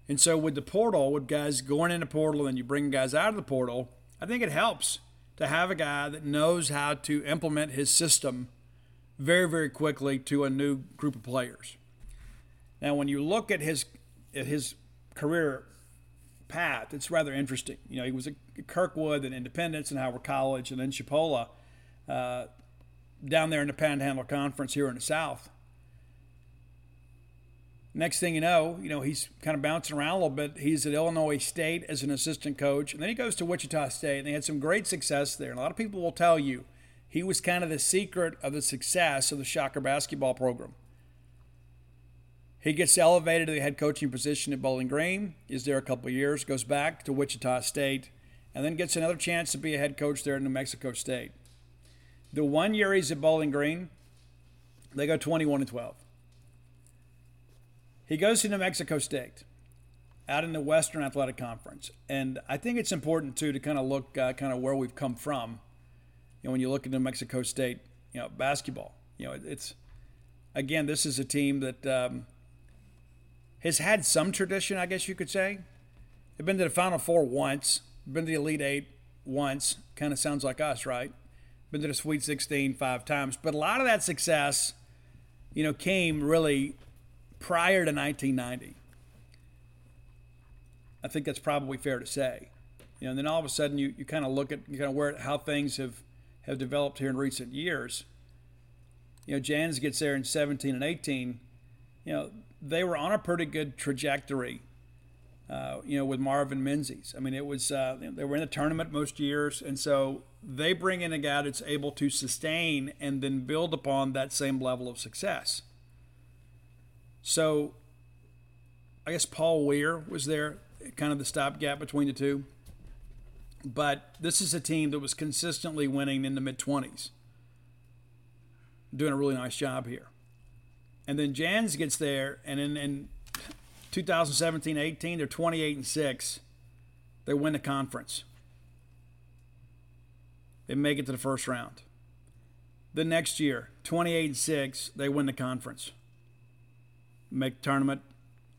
And so with the portal, with guys going in the portal and you bring guys out of the portal, I think it helps to have a guy that knows how to implement his system very, very quickly to a new group of players. Now, when you look at his at his career path, it's rather interesting. You know, he was at Kirkwood and Independence and Howard College, and then Chipola uh, down there in the Panhandle Conference here in the South. Next thing you know, you know he's kind of bouncing around a little bit. He's at Illinois State as an assistant coach, and then he goes to Wichita State, and they had some great success there. And a lot of people will tell you he was kind of the secret of the success of the Shocker basketball program. He gets elevated to the head coaching position at Bowling Green, is there a couple years, goes back to Wichita State, and then gets another chance to be a head coach there at New Mexico State. The one year he's at Bowling Green, they go 21 and 12. He goes to New Mexico State out in the Western Athletic Conference. And I think it's important, too, to kind of look uh, kind of where we've come from You know, when you look at New Mexico State, you know, basketball, you know, it's again, this is a team that um, has had some tradition, I guess you could say. They've been to the Final Four once, been to the Elite Eight once. Kind of sounds like us, right? Been to the Sweet 16 five times. But a lot of that success, you know, came really prior to 1990. I think that's probably fair to say. You know, and then all of a sudden you, you kind of look at you kind of where how things have have developed here in recent years. You know, Jans gets there in 17 and 18. You know, they were on a pretty good trajectory. Uh, you know, with Marvin Menzies. I mean, it was uh, they were in the tournament most years, and so they bring in a guy that's able to sustain and then build upon that same level of success. So, I guess Paul Weir was there, kind of the stopgap between the two. But this is a team that was consistently winning in the mid 20s, doing a really nice job here. And then Jans gets there, and in, in 2017 18, they're 28 and 6. They win the conference. They make it to the first round. The next year, 28 and 6, they win the conference. Make tournament,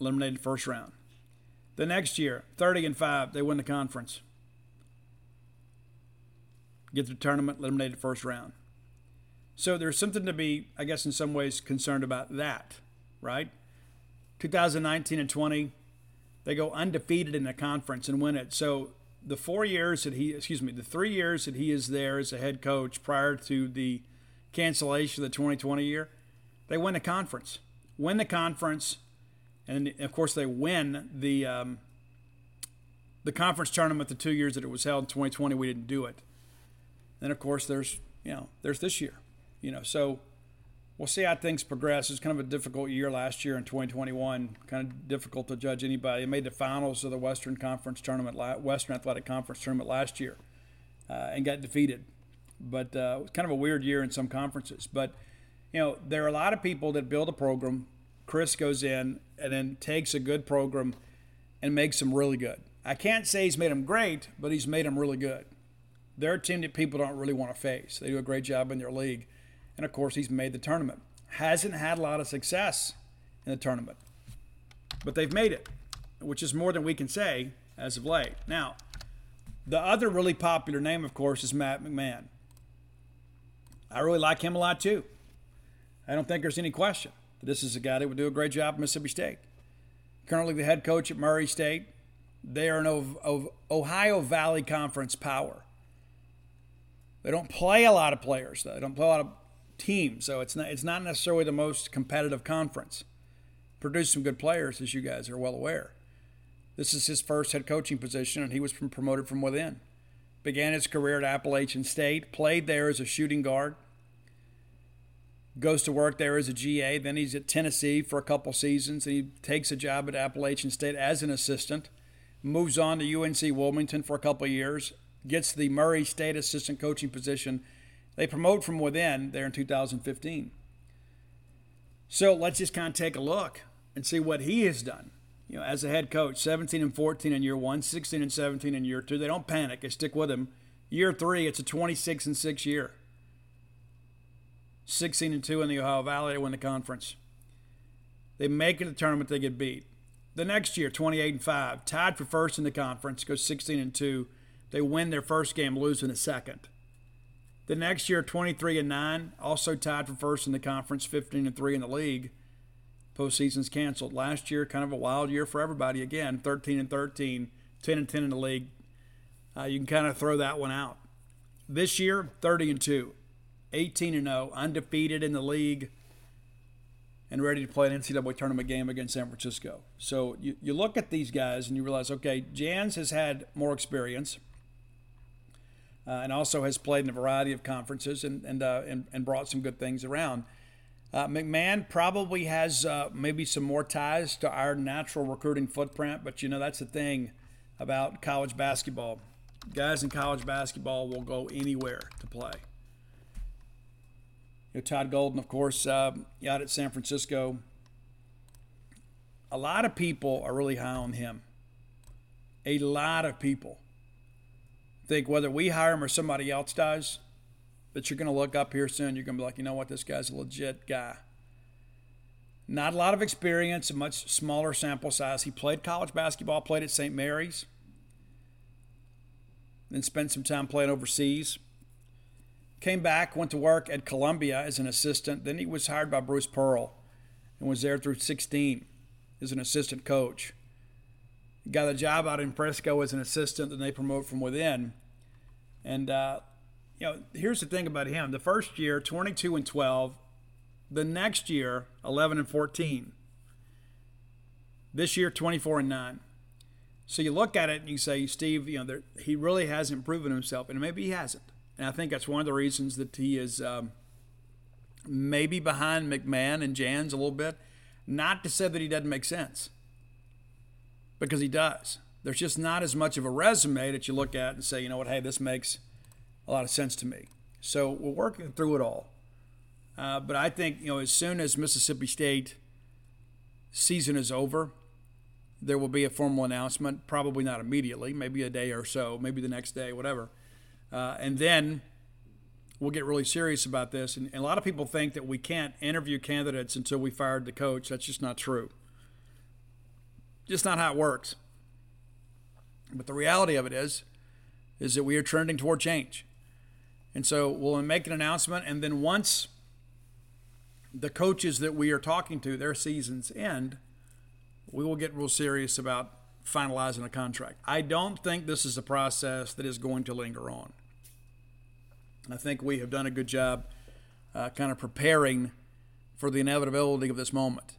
eliminated first round. The next year, 30 and 5, they win the conference get to the tournament, eliminated first round. So there's something to be, I guess, in some ways concerned about that, right? 2019 and 20, they go undefeated in the conference and win it. So the four years that he, excuse me, the three years that he is there as a head coach prior to the cancellation of the 2020 year, they win the conference, win the conference, and of course they win the um, the conference tournament the two years that it was held in 2020. We didn't do it. Then of course there's you know there's this year, you know so we'll see how things progress. It's kind of a difficult year last year in 2021. Kind of difficult to judge anybody. They made the finals of the Western Conference tournament, Western Athletic Conference tournament last year, uh, and got defeated. But uh, it was kind of a weird year in some conferences. But you know, there are a lot of people that build a program. Chris goes in and then takes a good program and makes them really good. I can't say he's made them great, but he's made them really good. They're a team that people don't really want to face. They do a great job in their league. And of course, he's made the tournament. Hasn't had a lot of success in the tournament, but they've made it, which is more than we can say as of late. Now, the other really popular name, of course, is Matt McMahon. I really like him a lot too. I don't think there's any question that this is a guy that would do a great job at Mississippi State. Currently the head coach at Murray State. They are an Ohio Valley Conference power. They don't play a lot of players, though. They don't play a lot of teams, so it's not it's not necessarily the most competitive conference. Produced some good players, as you guys are well aware. This is his first head coaching position, and he was promoted from within. Began his career at Appalachian State, played there as a shooting guard, goes to work there as a GA. Then he's at Tennessee for a couple seasons, and he takes a job at Appalachian State as an assistant. Moves on to UNC Wilmington for a couple years, gets the Murray State assistant coaching position. They promote from within there in 2015. So let's just kind of take a look and see what he has done. You know, as a head coach, 17 and 14 in year one, 16 and 17 in year two. They don't panic; they stick with him. Year three, it's a 26 and six year. 16 and 2 in the Ohio Valley to win the conference. They make it to the tournament, they get beat. The next year, 28 and 5, tied for first in the conference, goes 16 and 2. They win their first game, losing the second. The next year, 23 and 9, also tied for first in the conference, 15 and 3 in the league. Postseason's canceled. Last year, kind of a wild year for everybody again, 13 and 13, 10 and 10 in the league. Uh, you can kind of throw that one out. This year, 30 and 2. 18 and 0, undefeated in the league, and ready to play an NCAA tournament game against San Francisco. So you, you look at these guys and you realize, okay, Jans has had more experience. Uh, and also has played in a variety of conferences and and, uh, and, and brought some good things around. Uh, McMahon probably has uh, maybe some more ties to our natural recruiting footprint, but you know that's the thing about college basketball. Guys in college basketball will go anywhere to play You know, Todd Golden, of course, uh, out at San Francisco. A lot of people are really high on him. A lot of people think whether we hire him or somebody else does, that you're going to look up here soon. You're going to be like, you know what, this guy's a legit guy. Not a lot of experience, a much smaller sample size. He played college basketball, played at St. Mary's, then spent some time playing overseas. Came back, went to work at Columbia as an assistant. Then he was hired by Bruce Pearl and was there through 16 as an assistant coach. Got a job out in Frisco as an assistant, and they promote from within. And, uh, you know, here's the thing about him the first year, 22 and 12. The next year, 11 and 14. This year, 24 and 9. So you look at it and you say, Steve, you know, there, he really hasn't proven himself, and maybe he hasn't. And I think that's one of the reasons that he is um, maybe behind McMahon and Jans a little bit. Not to say that he doesn't make sense, because he does. There's just not as much of a resume that you look at and say, you know what, hey, this makes a lot of sense to me. So we're working through it all. Uh, but I think, you know, as soon as Mississippi State season is over, there will be a formal announcement, probably not immediately, maybe a day or so, maybe the next day, whatever. Uh, and then we'll get really serious about this. And, and, a lot of people think that we can't interview candidates until we fired the coach. That's just not true. Just not how it works. But the reality of it is, is that we are trending toward change. And so we'll make an announcement, and then once the coaches that we are talking to, their seasons end, we will get real serious about finalizing a contract. I don't think this is a process that is going to linger on. I think we have done a good job uh, kind of preparing for the inevitability of this moment.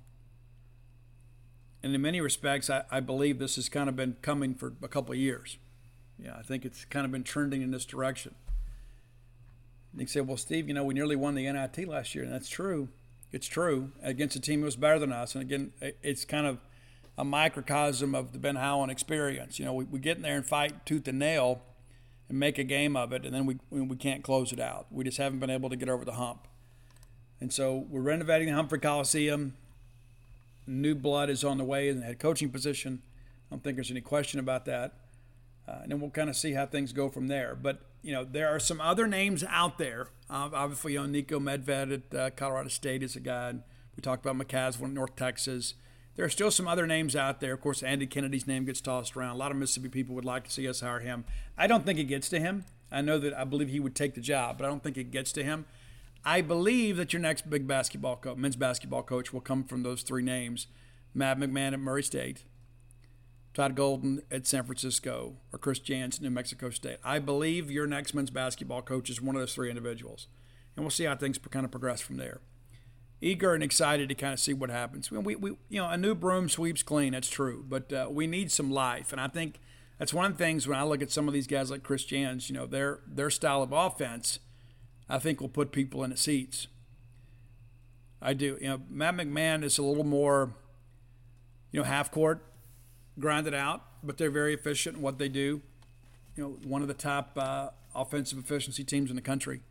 And in many respects, I, I believe this has kind of been coming for a couple of years. Yeah, I think it's kind of been trending in this direction. And you say, well, Steve, you know, we nearly won the NIT last year, and that's true. It's true against a team that was better than us. And again, it's kind of a microcosm of the Ben Howland experience. You know, we, we get in there and fight tooth and nail and make a game of it, and then we, we can't close it out. We just haven't been able to get over the hump. And so we're renovating the Humphrey Coliseum. New blood is on the way in the head coaching position. I don't think there's any question about that. Uh, and then we'll kind of see how things go from there. But you know, there are some other names out there. Uh, obviously, you know, Niko Medved at uh, Colorado State is a guy. We talked about McCasland at North Texas. There are still some other names out there. Of course, Andy Kennedy's name gets tossed around. A lot of Mississippi people would like to see us hire him. I don't think it gets to him. I know that I believe he would take the job, but I don't think it gets to him. I believe that your next big basketball men's basketball coach, will come from those three names: Matt McMahon at Murray State, Todd Golden at San Francisco or Chris Jans at New Mexico State. I believe your next men's basketball coach is one of those three individuals. And we'll see how things kind of progress from there. Eager and excited to kind of see what happens. We, we you know, a new broom sweeps clean. That's true, but uh, we need some life, and I think that's one of the things when I look at some of these guys like Chris Jans. You know, their their style of offense, I think will put people in the seats. I do. You know, Matt McMahon is a little more, you know, half court grinded out, but they're very efficient in what they do. You know, one of the top uh, offensive efficiency teams in the country.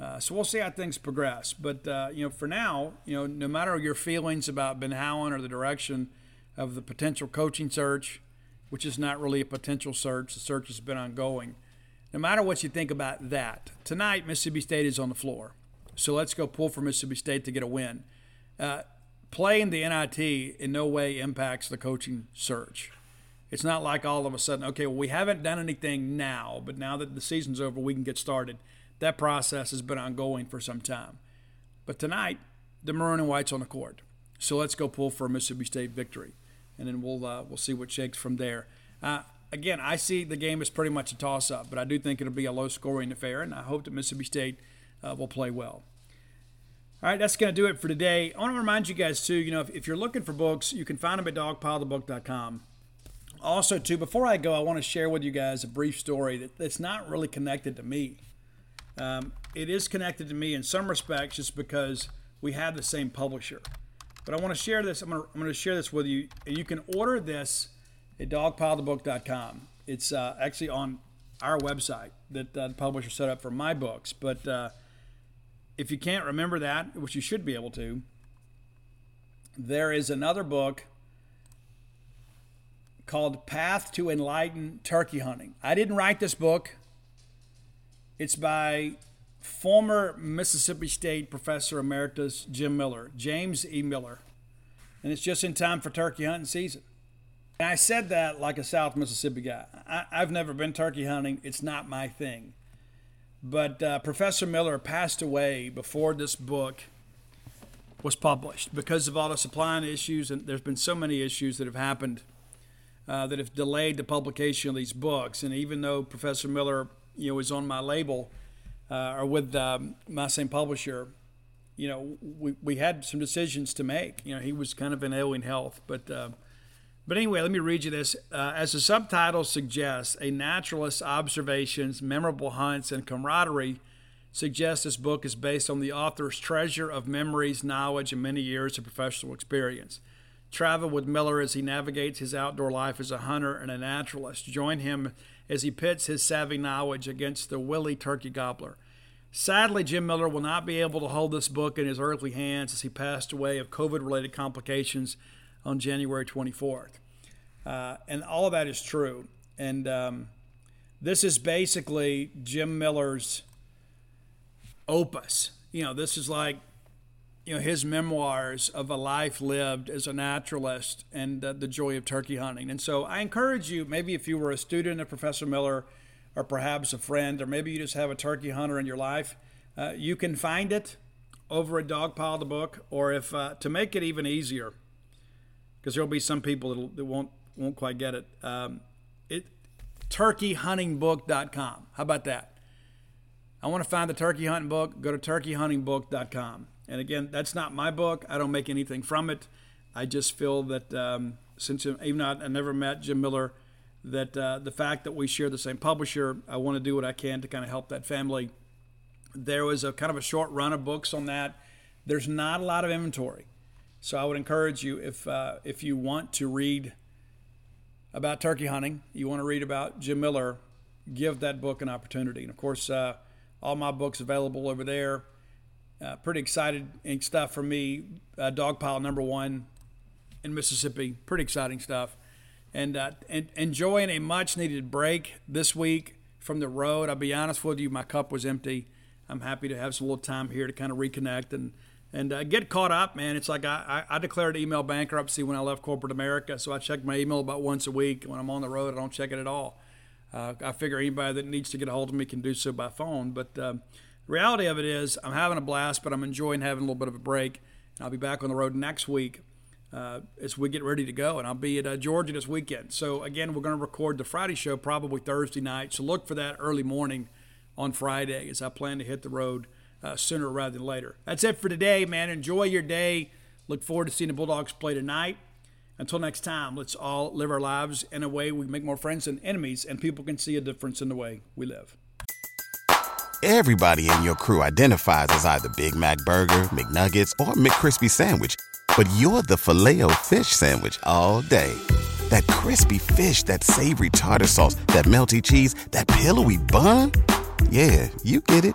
Uh, so we'll see how things progress. But uh, you know, for now, you know, no matter your feelings about Ben Howland or the direction of the potential coaching search, which is not really a potential search, the search has been ongoing. No matter what you think about that, tonight Mississippi State is on the floor. So let's go pull for Mississippi State to get a win. Uh, playing the NIT in no way impacts the coaching search. It's not like all of a sudden, okay, well, we haven't done anything now, but now that the season's over, we can get started. That process has been ongoing for some time. But tonight, the maroon and white's on the court. So let's go pull for a Mississippi State victory, and then we'll uh, we'll see what shakes from there. Uh, again, I see the game as pretty much a toss-up, but I do think it'll be a low-scoring affair, and I hope that Mississippi State uh, will play well. All right, that's going to do it for today. I want to remind you guys, too, you know, if, if you're looking for books, you can find them at dogpilethebook.com. Also, too, before I go, I want to share with you guys a brief story that, that's not really connected to me. Um, it is connected to me in some respects just because we have the same publisher. But I want to share this. I'm going to, I'm going to share this with you. And you can order this at dogpilethebook.com. It's uh, actually on our website that uh, the publisher set up for my books. But uh, if you can't remember that, which you should be able to, there is another book called Path to Enlightened Turkey Hunting. I didn't write this book. It's by former Mississippi State Professor Emeritus Jim Miller, James E. Miller. And it's just in time for turkey hunting season. And I said that like a South Mississippi guy. I, have never been turkey hunting, it's not my thing. But uh, Professor Miller passed away before this book was published because of all the supply and issues, and there's been so many issues that have happened uh, that have delayed the publication of these books. And even though Professor Miller, you know, is on my label uh, or with um, my same publisher, you know, we, we had some decisions to make. You know, he was kind of in ailing health, but uh, but anyway, let me read you this. Uh, as the subtitle suggests, a naturalist's observations, memorable hunts, and camaraderie suggests this book is based on the author's treasure of memories, knowledge, and many years of professional experience. Travel with Miller as he navigates his outdoor life as a hunter and a naturalist. Join him as he pits his savvy knowledge against the willy turkey gobbler. Sadly, Jim Miller will not be able to hold this book in his earthly hands as he passed away of COVID related complications on January 24th. Uh, and all of that is true. And um, this is basically Jim Miller's opus. You know, this is like, you know, his memoirs of a life lived as a naturalist and uh, the joy of turkey hunting. And so I encourage you, maybe if you were a student of Professor Miller, or perhaps a friend, or maybe you just have a turkey hunter in your life, uh, you can find it over at Dogpile the Book, or if uh, to make it even easier, because there'll be some people that won't won't quite get it. Um, it turkeyhuntingbook.com. How about that? I want to find the turkey hunting book. Go to turkeyhuntingbook.com. And again, that's not my book. I don't make anything from it. I just feel that um, since even though I never met Jim Miller, that uh, the fact that we share the same publisher, I want to do what I can to kind of help that family. There was a kind of a short run of books on that There's not a lot of inventory. So I would encourage you if uh, if you want to read about turkey hunting, you want to read about Jim Miller, give that book an opportunity. And of course, uh, all my books available over there. Uh, pretty excited and stuff for me. Uh, Dogpile number one in Mississippi. Pretty exciting stuff. And, uh, and enjoying a much needed break this week from the road. I'll be honest with you, my cup was empty. I'm happy to have some little time here to kind of reconnect and and uh, get caught up, man. It's like I, I, declared email bankruptcy when I left corporate America, so I check my email about once a week. When I'm on the road, I don't check it at all. Uh, I figure anybody that needs to get a hold of me can do so by phone. But uh, the reality of it is, I'm having a blast, but I'm enjoying having a little bit of a break. And I'll be back on the road next week uh, as we get ready to go. And I'll be at uh, Georgia this weekend. So, again, we're going to record the Friday show probably Thursday night. So, look for that early morning on Friday as I plan to hit the road uh, sooner rather than later. That's it for today, man. Enjoy your day. Look forward to seeing the Bulldogs play tonight. Until next time, let's all live our lives in a way we make more friends than enemies, and people can see a difference in the way we live. Everybody in your crew identifies as either Big Mac Burger, McNuggets, or McCrispy Sandwich, but you're the filet fish Sandwich all day. That crispy fish, that savory tartar sauce, that melty cheese, that pillowy bun. Yeah, you get it